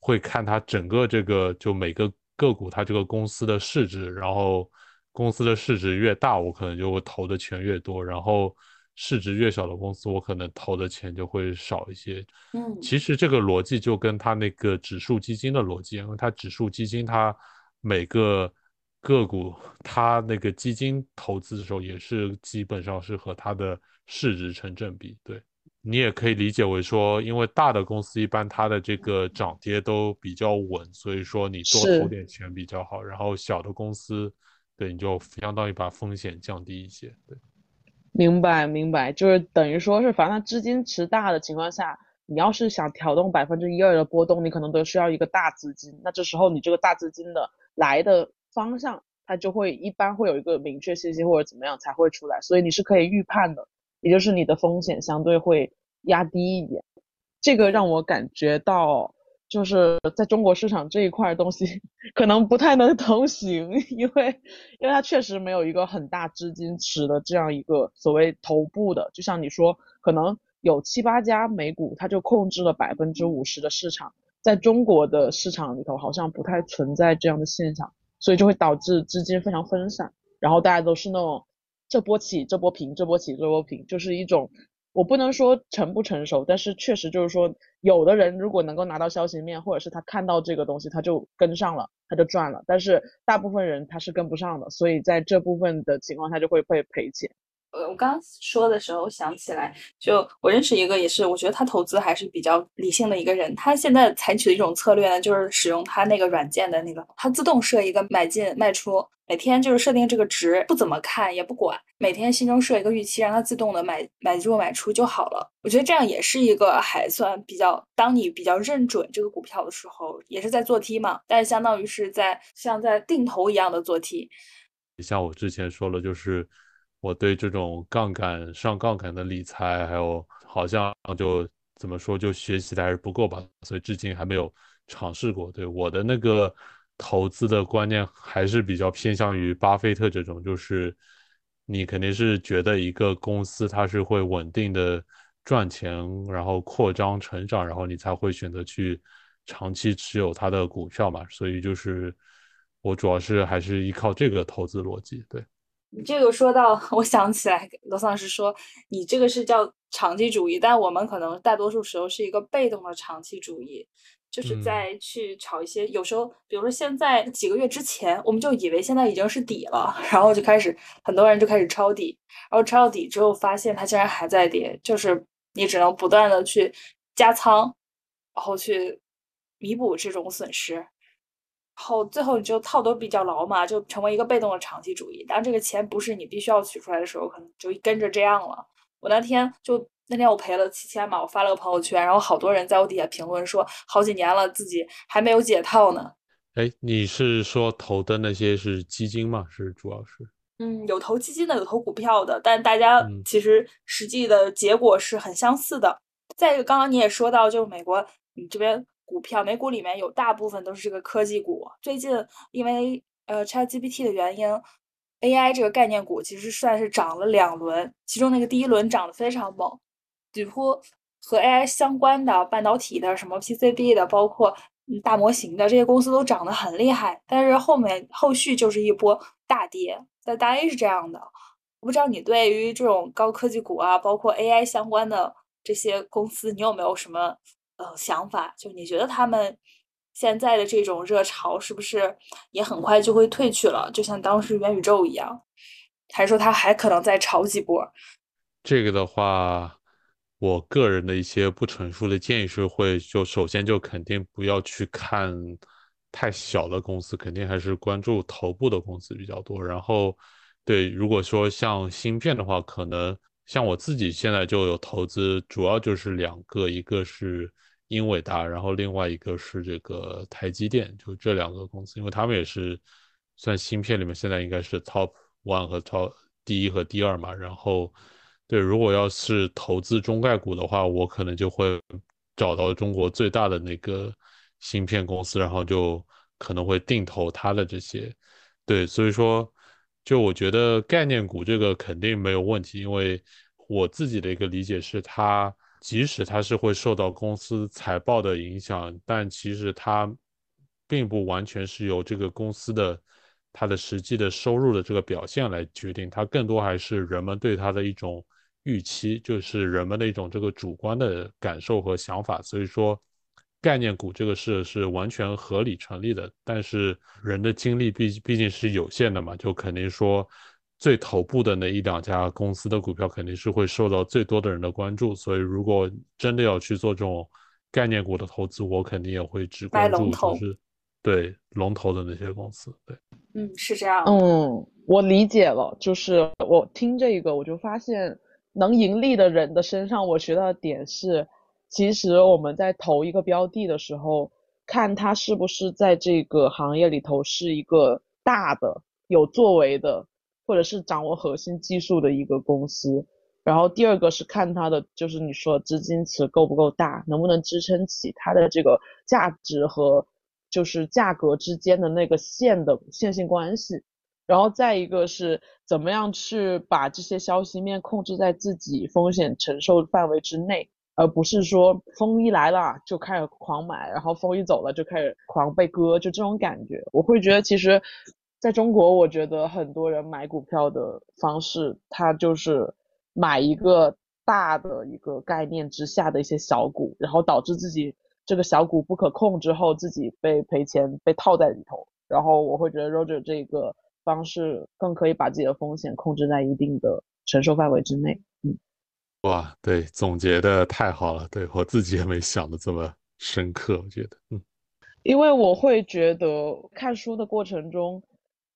会看它整个这个就每个个股它这个公司的市值，然后公司的市值越大，我可能就会投的钱越多，然后市值越小的公司，我可能投的钱就会少一些。嗯，其实这个逻辑就跟它那个指数基金的逻辑，因为它指数基金它每个个股它那个基金投资的时候也是基本上是和它的市值成正比，对。你也可以理解为说，因为大的公司一般它的这个涨跌都比较稳，所以说你多投点钱比较好。然后小的公司，对你就相当于把风险降低一些。对，明白明白，就是等于说是，反正资金池大的情况下，你要是想调动百分之一二的波动，你可能都需要一个大资金。那这时候你这个大资金的来的方向，它就会一般会有一个明确信息或者怎么样才会出来，所以你是可以预判的。也就是你的风险相对会压低一点，这个让我感觉到就是在中国市场这一块东西 可能不太能同行，因为因为它确实没有一个很大资金池的这样一个所谓头部的，就像你说，可能有七八家美股，它就控制了百分之五十的市场，在中国的市场里头好像不太存在这样的现象，所以就会导致资金非常分散，然后大家都是那种。这波起，这波平，这波起，这波平，就是一种，我不能说成不成熟，但是确实就是说，有的人如果能够拿到消息面，或者是他看到这个东西，他就跟上了，他就赚了。但是大部分人他是跟不上的，所以在这部分的情况下就会被赔钱。呃，我刚说的时候想起来，就我认识一个，也是我觉得他投资还是比较理性的一个人。他现在采取的一种策略呢，就是使用他那个软件的那个，他自动设一个买进卖出，每天就是设定这个值，不怎么看也不管，每天心中设一个预期，让它自动的买买入买出就好了。我觉得这样也是一个还算比较，当你比较认准这个股票的时候，也是在做 T 嘛，但是相当于是在像在定投一样的做 T。像我之前说了，就是。我对这种杠杆上杠杆的理财，还有好像就怎么说，就学习的还是不够吧，所以至今还没有尝试过。对我的那个投资的观念，还是比较偏向于巴菲特这种，就是你肯定是觉得一个公司它是会稳定的赚钱，然后扩张成长，然后你才会选择去长期持有它的股票嘛。所以就是我主要是还是依靠这个投资逻辑，对。你这个说到，我想起来罗桑老师说，你这个是叫长期主义，但我们可能大多数时候是一个被动的长期主义，就是在去炒一些，有时候，比如说现在几个月之前，我们就以为现在已经是底了，然后就开始很多人就开始抄底，然后抄到底之后发现它竟然还在跌，就是你只能不断的去加仓，然后去弥补这种损失。后最后你就套得比较牢嘛，就成为一个被动的长期主义。当这个钱不是你必须要取出来的时候，可能就跟着这样了。我那天就那天我赔了七千嘛，我发了个朋友圈，然后好多人在我底下评论说，好几年了自己还没有解套呢。哎，你是说投的那些是基金吗？是主要是？嗯，有投基金的，有投股票的，但大家其实实际的结果是很相似的。再一个，刚刚你也说到，就是美国你这边。股票美股里面有大部分都是这个科技股。最近因为呃 ChatGPT 的原因，AI 这个概念股其实算是涨了两轮，其中那个第一轮涨得非常猛，几乎和 AI 相关的半导体的、什么 PCB 的，包括大模型的这些公司都涨得很厉害。但是后面后续就是一波大跌，在大 A 是这样的。我不知道你对于这种高科技股啊，包括 AI 相关的这些公司，你有没有什么？呃，想法就你觉得他们现在的这种热潮是不是也很快就会退去了？就像当时元宇宙一样，还是说它还可能再炒几波？这个的话，我个人的一些不成熟的建议是会，就首先就肯定不要去看太小的公司，肯定还是关注头部的公司比较多。然后，对，如果说像芯片的话，可能像我自己现在就有投资，主要就是两个，一个是。英伟达，然后另外一个是这个台积电，就这两个公司，因为他们也是算芯片里面现在应该是 top one 和 top 第一和第二嘛。然后，对，如果要是投资中概股的话，我可能就会找到中国最大的那个芯片公司，然后就可能会定投它的这些。对，所以说，就我觉得概念股这个肯定没有问题，因为我自己的一个理解是它。即使它是会受到公司财报的影响，但其实它并不完全是由这个公司的它的实际的收入的这个表现来决定，它更多还是人们对它的一种预期，就是人们的一种这个主观的感受和想法。所以说，概念股这个事是完全合理成立的。但是人的精力毕毕竟是有限的嘛，就肯定说。最头部的那一两家公司的股票肯定是会受到最多的人的关注，所以如果真的要去做这种概念股的投资，我肯定也会只关注就是对龙头的那些公司。对，嗯，是这样。嗯，我理解了，就是我听这个，我就发现能盈利的人的身上，我学到的点是，其实我们在投一个标的的时候，看它是不是在这个行业里头是一个大的有作为的。或者是掌握核心技术的一个公司，然后第二个是看它的，就是你说资金池够不够大，能不能支撑起它的这个价值和就是价格之间的那个线的线性关系，然后再一个是怎么样去把这些消息面控制在自己风险承受范围之内，而不是说风一来了就开始狂买，然后风一走了就开始狂被割，就这种感觉，我会觉得其实。在中国，我觉得很多人买股票的方式，他就是买一个大的一个概念之下的一些小股，然后导致自己这个小股不可控之后，自己被赔钱被套在里头。然后我会觉得 Roger 这个方式更可以把自己的风险控制在一定的承受范围之内。嗯，哇，对，总结的太好了，对我自己也没想的这么深刻，我觉得，嗯，因为我会觉得看书的过程中。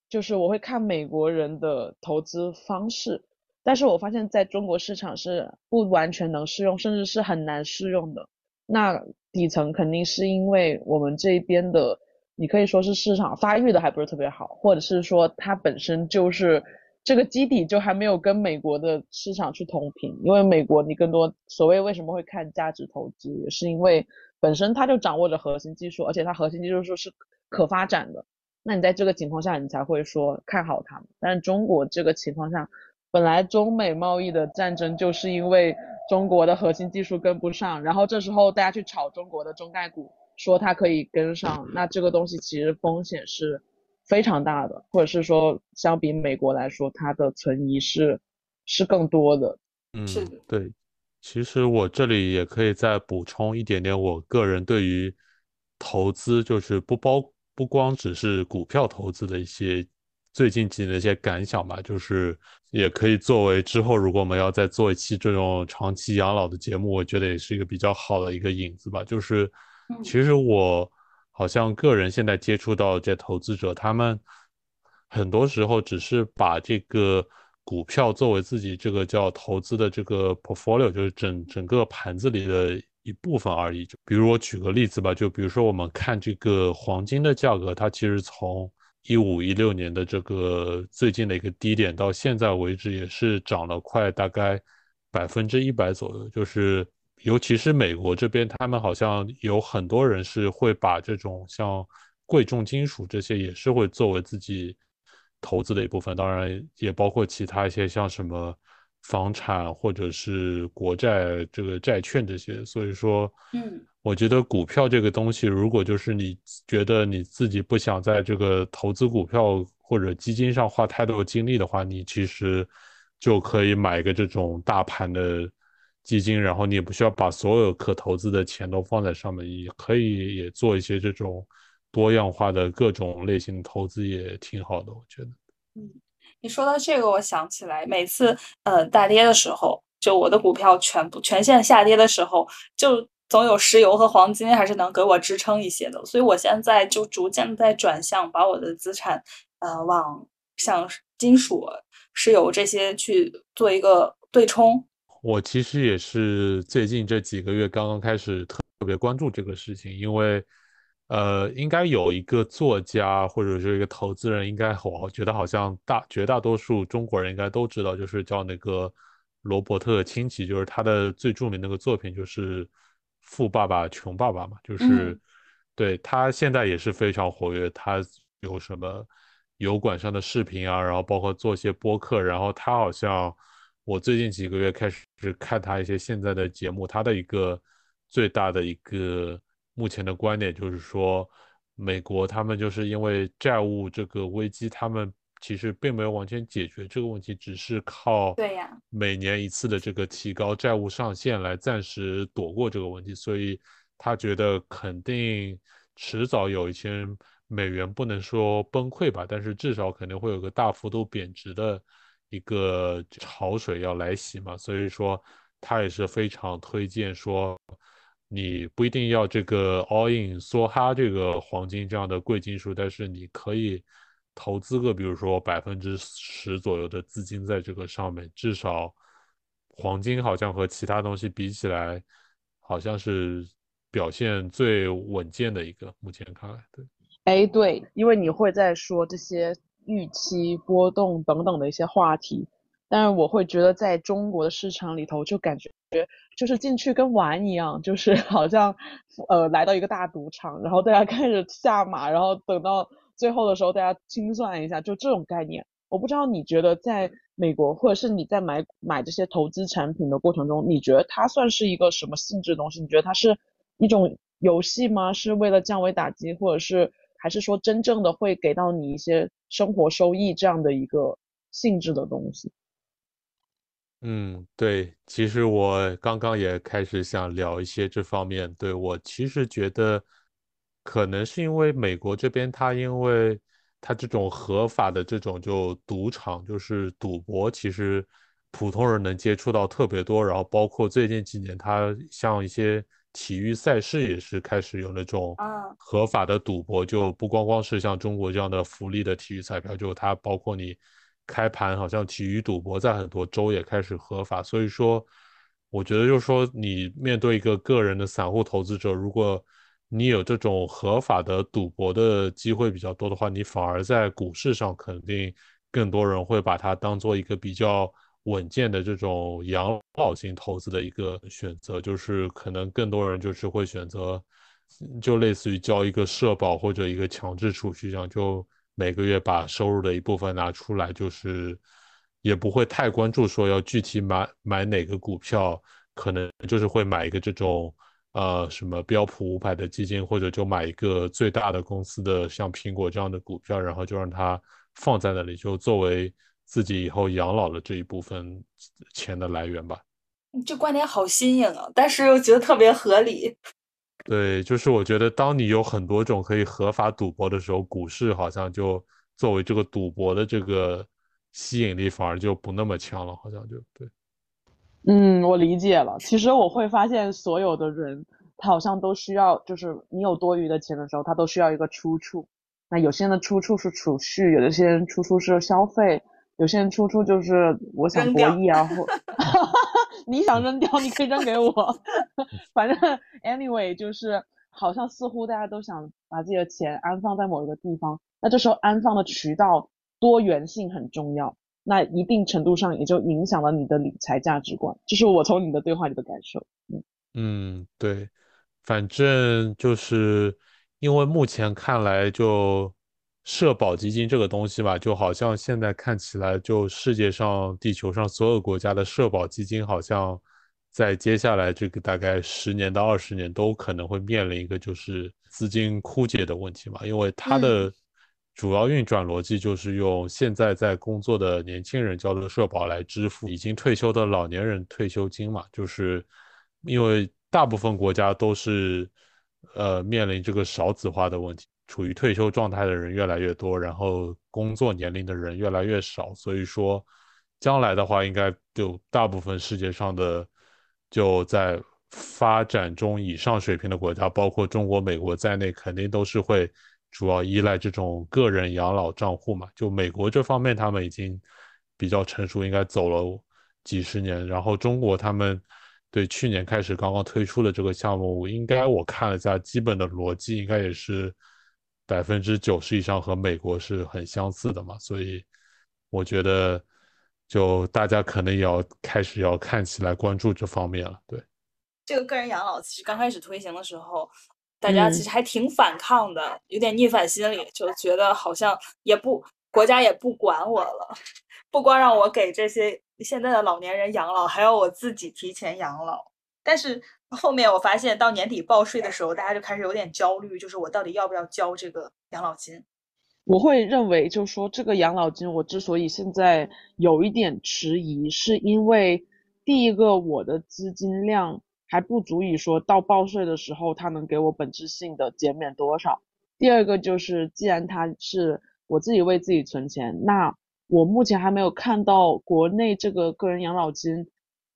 就是我会看美国人的投资方式，但是我发现在中国市场是不完全能适用，甚至是很难适用的。那底层肯定是因为我们这边的，你可以说是市场发育的还不是特别好，或者是说它本身就是这个基底就还没有跟美国的市场去同频。因为美国你更多所谓为什么会看价值投资，也是因为本身它就掌握着核心技术，而且它核心技术是是可发展的。那你在这个情况下，你才会说看好他们。但是中国这个情况下，本来中美贸易的战争就是因为中国的核心技术跟不上，然后这时候大家去炒中国的中概股，说它可以跟上，那这个东西其实风险是非常大的，或者是说相比美国来说，它的存疑是是更多的。嗯，对。其实我这里也可以再补充一点点，我个人对于投资，就是不包不光只是股票投资的一些最近几年的一些感想吧，就是也可以作为之后如果我们要再做一期这种长期养老的节目，我觉得也是一个比较好的一个引子吧。就是其实我好像个人现在接触到这些投资者，他们很多时候只是把这个。股票作为自己这个叫投资的这个 portfolio，就是整整个盘子里的一部分而已。就比如我举个例子吧，就比如说我们看这个黄金的价格，它其实从一五一六年的这个最近的一个低点到现在为止，也是涨了快大概百分之一百左右。就是尤其是美国这边，他们好像有很多人是会把这种像贵重金属这些，也是会作为自己。投资的一部分，当然也包括其他一些像什么房产或者是国债、这个债券这些。所以说，嗯，我觉得股票这个东西，如果就是你觉得你自己不想在这个投资股票或者基金上花太多精力的话，你其实就可以买一个这种大盘的基金，然后你也不需要把所有可投资的钱都放在上面，也可以也做一些这种。多样化的各种类型的投资也挺好的，我觉得。嗯，你说到这个，我想起来，每次呃大跌的时候，就我的股票全部全线下跌的时候，就总有石油和黄金还是能给我支撑一些的。所以我现在就逐渐在转向，把我的资产呃往像金属、石油这些去做一个对冲。我其实也是最近这几个月刚刚开始特别关注这个事情，因为。呃，应该有一个作家或者是一个投资人，应该我觉得好像大绝大多数中国人应该都知道，就是叫那个罗伯特清崎，就是他的最著名那个作品就是《富爸爸穷爸爸》嘛，就是对他现在也是非常活跃，他有什么油管上的视频啊，然后包括做一些播客，然后他好像我最近几个月开始看他一些现在的节目，他的一个最大的一个。目前的观点就是说，美国他们就是因为债务这个危机，他们其实并没有完全解决这个问题，只是靠对呀每年一次的这个提高债务上限来暂时躲过这个问题。所以他觉得肯定迟早有一天美元不能说崩溃吧，但是至少肯定会有个大幅度贬值的一个潮水要来袭嘛。所以说他也是非常推荐说。你不一定要这个 all in 梭哈这个黄金这样的贵金属，但是你可以投资个，比如说百分之十左右的资金在这个上面，至少黄金好像和其他东西比起来，好像是表现最稳健的一个。目前看来，对，哎，对，因为你会在说这些预期波动等等的一些话题。但是我会觉得，在中国的市场里头，就感觉就是进去跟玩一样，就是 好像呃来到一个大赌场，然后大家开始下马，然后等到最后的时候，大家清算一下，就这种概念。我不知道你觉得在美国，或者是你在买买这些投资产品的过程中，你觉得它算是一个什么性质的东西？你觉得它是一种游戏吗？是为了降维打击，或者是还是说真正的会给到你一些生活收益这样的一个性质的东西？嗯，对，其实我刚刚也开始想聊一些这方面。对我其实觉得，可能是因为美国这边，它因为它这种合法的这种就赌场，就是赌博，其实普通人能接触到特别多。然后包括最近几年，它像一些体育赛事也是开始有那种合法的赌博，就不光光是像中国这样的福利的体育彩票，就它包括你。开盘好像体育赌博在很多州也开始合法，所以说，我觉得就是说，你面对一个个人的散户投资者，如果你有这种合法的赌博的机会比较多的话，你反而在股市上肯定更多人会把它当做一个比较稳健的这种养老型投资的一个选择，就是可能更多人就是会选择，就类似于交一个社保或者一个强制储蓄这样就。每个月把收入的一部分拿出来，就是也不会太关注说要具体买买哪个股票，可能就是会买一个这种呃什么标普五百的基金，或者就买一个最大的公司的像苹果这样的股票，然后就让它放在那里，就作为自己以后养老的这一部分钱的来源吧。这观点好新颖啊，但是又觉得特别合理。对，就是我觉得，当你有很多种可以合法赌博的时候，股市好像就作为这个赌博的这个吸引力反而就不那么强了，好像就对。嗯，我理解了。其实我会发现，所有的人他好像都需要，就是你有多余的钱的时候，他都需要一个出处。那有些人的出处是储蓄，有的些人出处是消费，有些人出处就是我想博弈啊，或。你想扔掉，你可以扔给我。反正 anyway，就是好像似乎大家都想把自己的钱安放在某一个地方，那这时候安放的渠道多元性很重要，那一定程度上也就影响了你的理财价值观。这是我从你的对话里的感受。嗯嗯，对，反正就是因为目前看来就。社保基金这个东西吧，就好像现在看起来，就世界上、地球上所有国家的社保基金，好像在接下来这个大概十年到二十年，都可能会面临一个就是资金枯竭的问题嘛。因为它的主要运转逻辑就是用现在在工作的年轻人交的社保来支付已经退休的老年人退休金嘛。就是因为大部分国家都是呃面临这个少子化的问题。处于退休状态的人越来越多，然后工作年龄的人越来越少，所以说，将来的话，应该就大部分世界上的就在发展中以上水平的国家，包括中国、美国在内，肯定都是会主要依赖这种个人养老账户嘛。就美国这方面，他们已经比较成熟，应该走了几十年。然后中国他们对去年开始刚刚推出的这个项目，应该我看了一下，基本的逻辑应该也是。百分之九十以上和美国是很相似的嘛，所以我觉得就大家可能也要开始要看起来关注这方面了。对，这个个人养老其实刚开始推行的时候，大家其实还挺反抗的，有点逆反心理，就觉得好像也不国家也不管我了，不光让我给这些现在的老年人养老，还要我自己提前养老。但是后面我发现，到年底报税的时候，大家就开始有点焦虑，就是我到底要不要交这个养老金？我会认为，就是说这个养老金，我之所以现在有一点迟疑，是因为第一个，我的资金量还不足以说到报税的时候，它能给我本质性的减免多少；第二个就是，既然它是我自己为自己存钱，那我目前还没有看到国内这个个人养老金。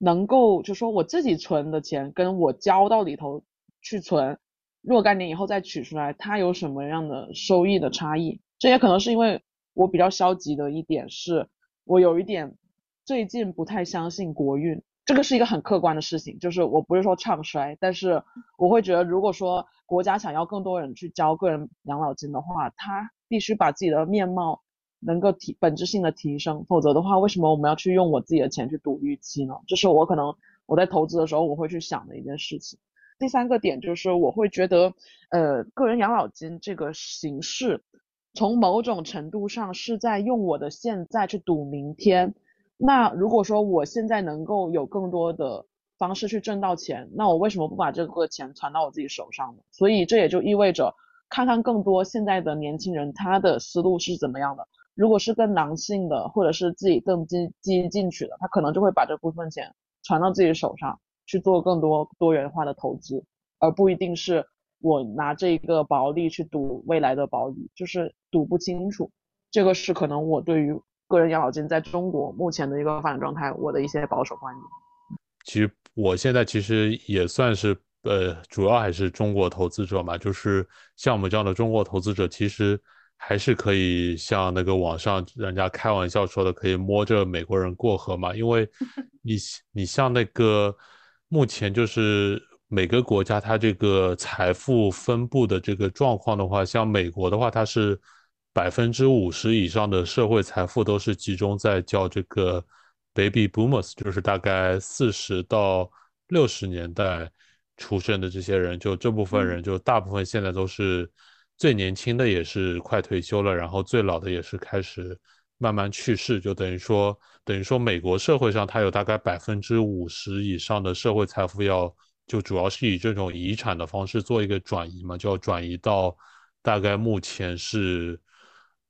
能够就说我自己存的钱跟我交到里头去存，若干年以后再取出来，它有什么样的收益的差异？这也可能是因为我比较消极的一点是，我有一点最近不太相信国运，这个是一个很客观的事情，就是我不是说唱衰，但是我会觉得，如果说国家想要更多人去交个人养老金的话，他必须把自己的面貌。能够提本质性的提升，否则的话，为什么我们要去用我自己的钱去赌预期呢？这是我可能我在投资的时候我会去想的一件事情。第三个点就是我会觉得，呃，个人养老金这个形式，从某种程度上是在用我的现在去赌明天。那如果说我现在能够有更多的方式去挣到钱，那我为什么不把这个钱传到我自己手上呢？所以这也就意味着，看看更多现在的年轻人他的思路是怎么样的。如果是更狼性的，或者是自己更激激进取的，他可能就会把这部分钱传到自己手上去做更多多元化的投资，而不一定是我拿这个薄利去赌未来的薄利，就是赌不清楚。这个是可能我对于个人养老金在中国目前的一个发展状态，我的一些保守观点。其实我现在其实也算是呃，主要还是中国投资者嘛，就是像我们这样的中国投资者，其实。还是可以像那个网上人家开玩笑说的，可以摸着美国人过河嘛？因为 你你像那个目前就是每个国家它这个财富分布的这个状况的话，像美国的话，它是百分之五十以上的社会财富都是集中在叫这个 baby boomers，就是大概四十到六十年代出生的这些人，就这部分人就大部分现在都是。最年轻的也是快退休了，然后最老的也是开始慢慢去世，就等于说，等于说美国社会上它有大概百分之五十以上的社会财富要就主要是以这种遗产的方式做一个转移嘛，就要转移到大概目前是，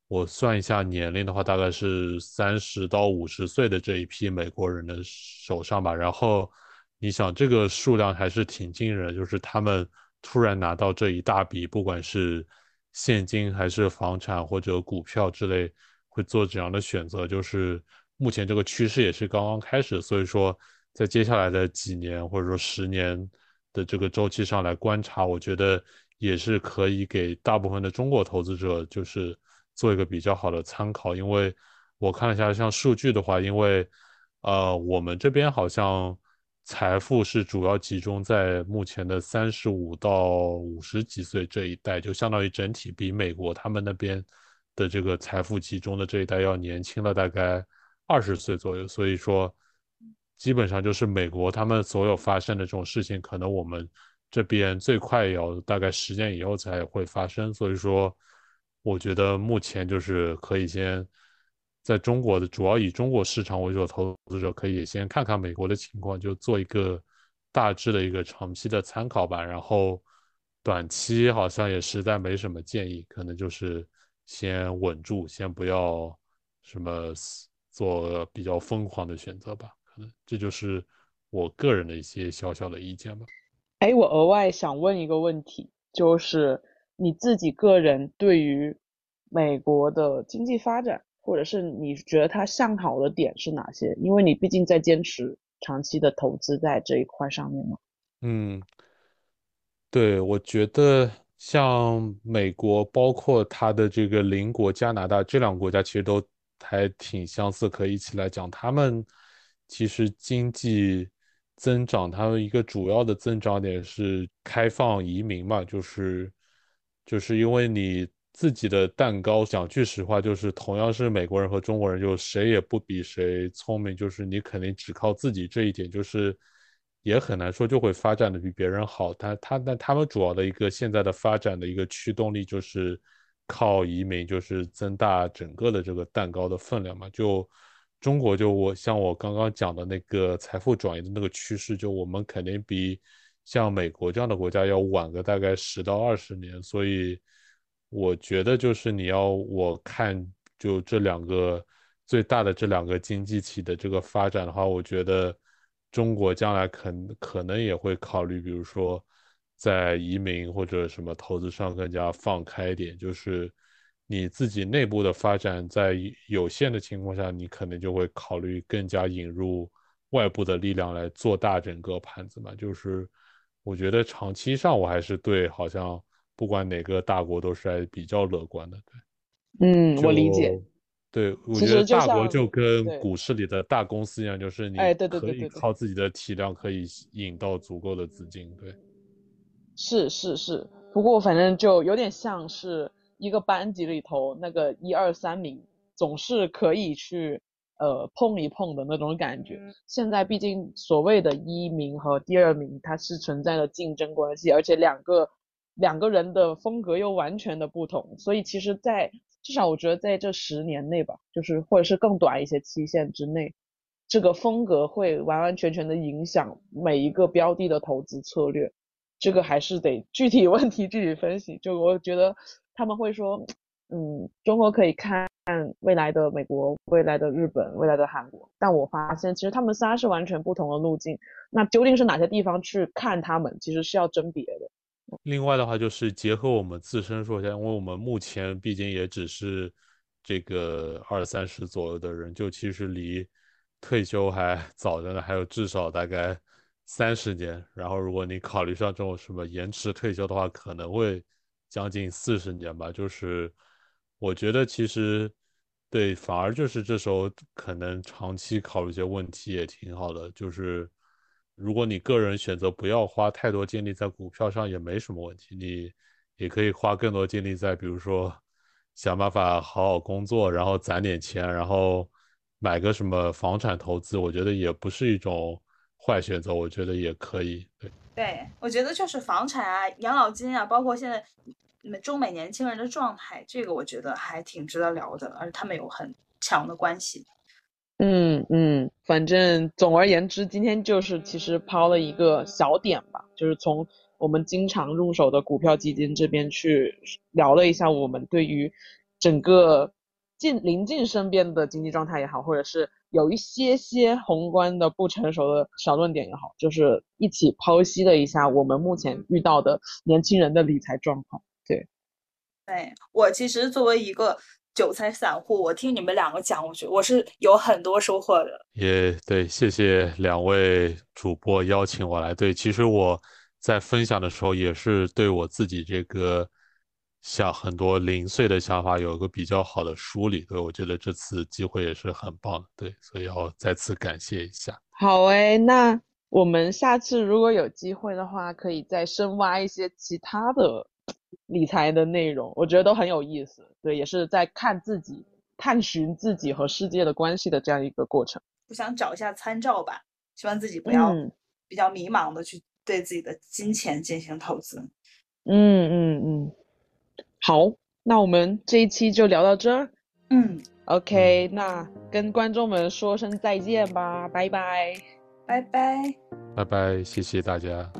我算一下年龄的话，大概是三十到五十岁的这一批美国人的手上吧。然后你想，这个数量还是挺惊人，就是他们突然拿到这一大笔，不管是现金还是房产或者股票之类，会做怎样的选择？就是目前这个趋势也是刚刚开始，所以说。在接下来的几年或者说十年的这个周期上来观察，我觉得也是可以给大部分的中国投资者就是做一个比较好的参考。因为我看了一下，像数据的话，因为呃我们这边好像财富是主要集中在目前的三十五到五十几岁这一代，就相当于整体比美国他们那边的这个财富集中的这一代要年轻了大概二十岁左右，所以说。基本上就是美国他们所有发生的这种事情，可能我们这边最快也要大概十年以后才会发生。所以说，我觉得目前就是可以先在中国的主要以中国市场为主的投资者，可以先看看美国的情况，就做一个大致的一个长期的参考吧。然后短期好像也实在没什么建议，可能就是先稳住，先不要什么做比较疯狂的选择吧。可能这就是我个人的一些小小的意见吧。哎，我额外想问一个问题，就是你自己个人对于美国的经济发展，或者是你觉得它向好的点是哪些？因为你毕竟在坚持长期的投资在这一块上面嘛。嗯，对，我觉得像美国，包括它的这个邻国加拿大这两个国家，其实都还挺相似，可以一起来讲他们。其实经济增长，它的一个主要的增长点是开放移民嘛，就是就是因为你自己的蛋糕，讲句实话，就是同样是美国人和中国人，就谁也不比谁聪明，就是你肯定只靠自己这一点，就是也很难说就会发展的比别人好。他他但他们主要的一个现在的发展的一个驱动力就是靠移民，就是增大整个的这个蛋糕的分量嘛，就。中国就我像我刚刚讲的那个财富转移的那个趋势，就我们肯定比像美国这样的国家要晚个大概十到二十年，所以我觉得就是你要我看就这两个最大的这两个经济体的这个发展的话，我觉得中国将来可可能也会考虑，比如说在移民或者什么投资上更加放开一点，就是。你自己内部的发展在有限的情况下，你可能就会考虑更加引入外部的力量来做大整个盘子嘛。就是我觉得长期上我还是对，好像不管哪个大国都是还比较乐观的。对，嗯，我理解。对，我觉得大国就跟股市里的大公司一样，就是你可以靠自己的体量可以引到足够的资金。对，是是是，不过反正就有点像是。一个班级里头，那个一二三名总是可以去呃碰一碰的那种感觉。现在毕竟所谓的一名和第二名，它是存在的竞争关系，而且两个两个人的风格又完全的不同。所以其实，在至少我觉得在这十年内吧，就是或者是更短一些期限之内，这个风格会完完全全的影响每一个标的的投资策略。这个还是得具体 问题具体分析。就我觉得。他们会说，嗯，中国可以看未来的美国、未来的日本、未来的韩国，但我发现其实他们仨是完全不同的路径。那究竟是哪些地方去看他们，其实是要甄别的。另外的话，就是结合我们自身说一下，因为我们目前毕竟也只是这个二三十左右的人，就其实离退休还 早着呢，还有至少大概三十年。然后如果你考虑上这种什么延迟退休的话，可能会。将近四十年吧，就是我觉得其实对，反而就是这时候可能长期考虑一些问题也挺好的。就是如果你个人选择不要花太多精力在股票上，也没什么问题。你也可以花更多精力在，比如说想办法好好工作，然后攒点钱，然后买个什么房产投资，我觉得也不是一种坏选择。我觉得也可以。对，对我觉得就是房产啊、养老金啊，包括现在你们。中美年轻人的状态，这个我觉得还挺值得聊的，而且他们有很强的关系。嗯嗯，反正总而言之，今天就是其实抛了一个小点吧，就是从我们经常入手的股票基金这边去聊了一下我们对于整个近临近身边的经济状态也好，或者是有一些些宏观的不成熟的小论点也好，就是一起剖析了一下我们目前遇到的年轻人的理财状况。对，对我其实作为一个。韭菜散户，我听你们两个讲，我觉得我是有很多收获的。也对，谢谢两位主播邀请我来。对，其实我在分享的时候，也是对我自己这个想很多零碎的想法有一个比较好的梳理。对，我觉得这次机会也是很棒的。对，所以要再次感谢一下。好诶，那我们下次如果有机会的话，可以再深挖一些其他的。理财的内容，我觉得都很有意思。对，也是在看自己、探寻自己和世界的关系的这样一个过程。我想找一下参照吧，希望自己不要比较迷茫的去对自己的金钱进行投资。嗯嗯嗯，好，那我们这一期就聊到这儿。嗯，OK，那跟观众们说声再见吧，拜拜，拜拜，拜拜，谢谢大家。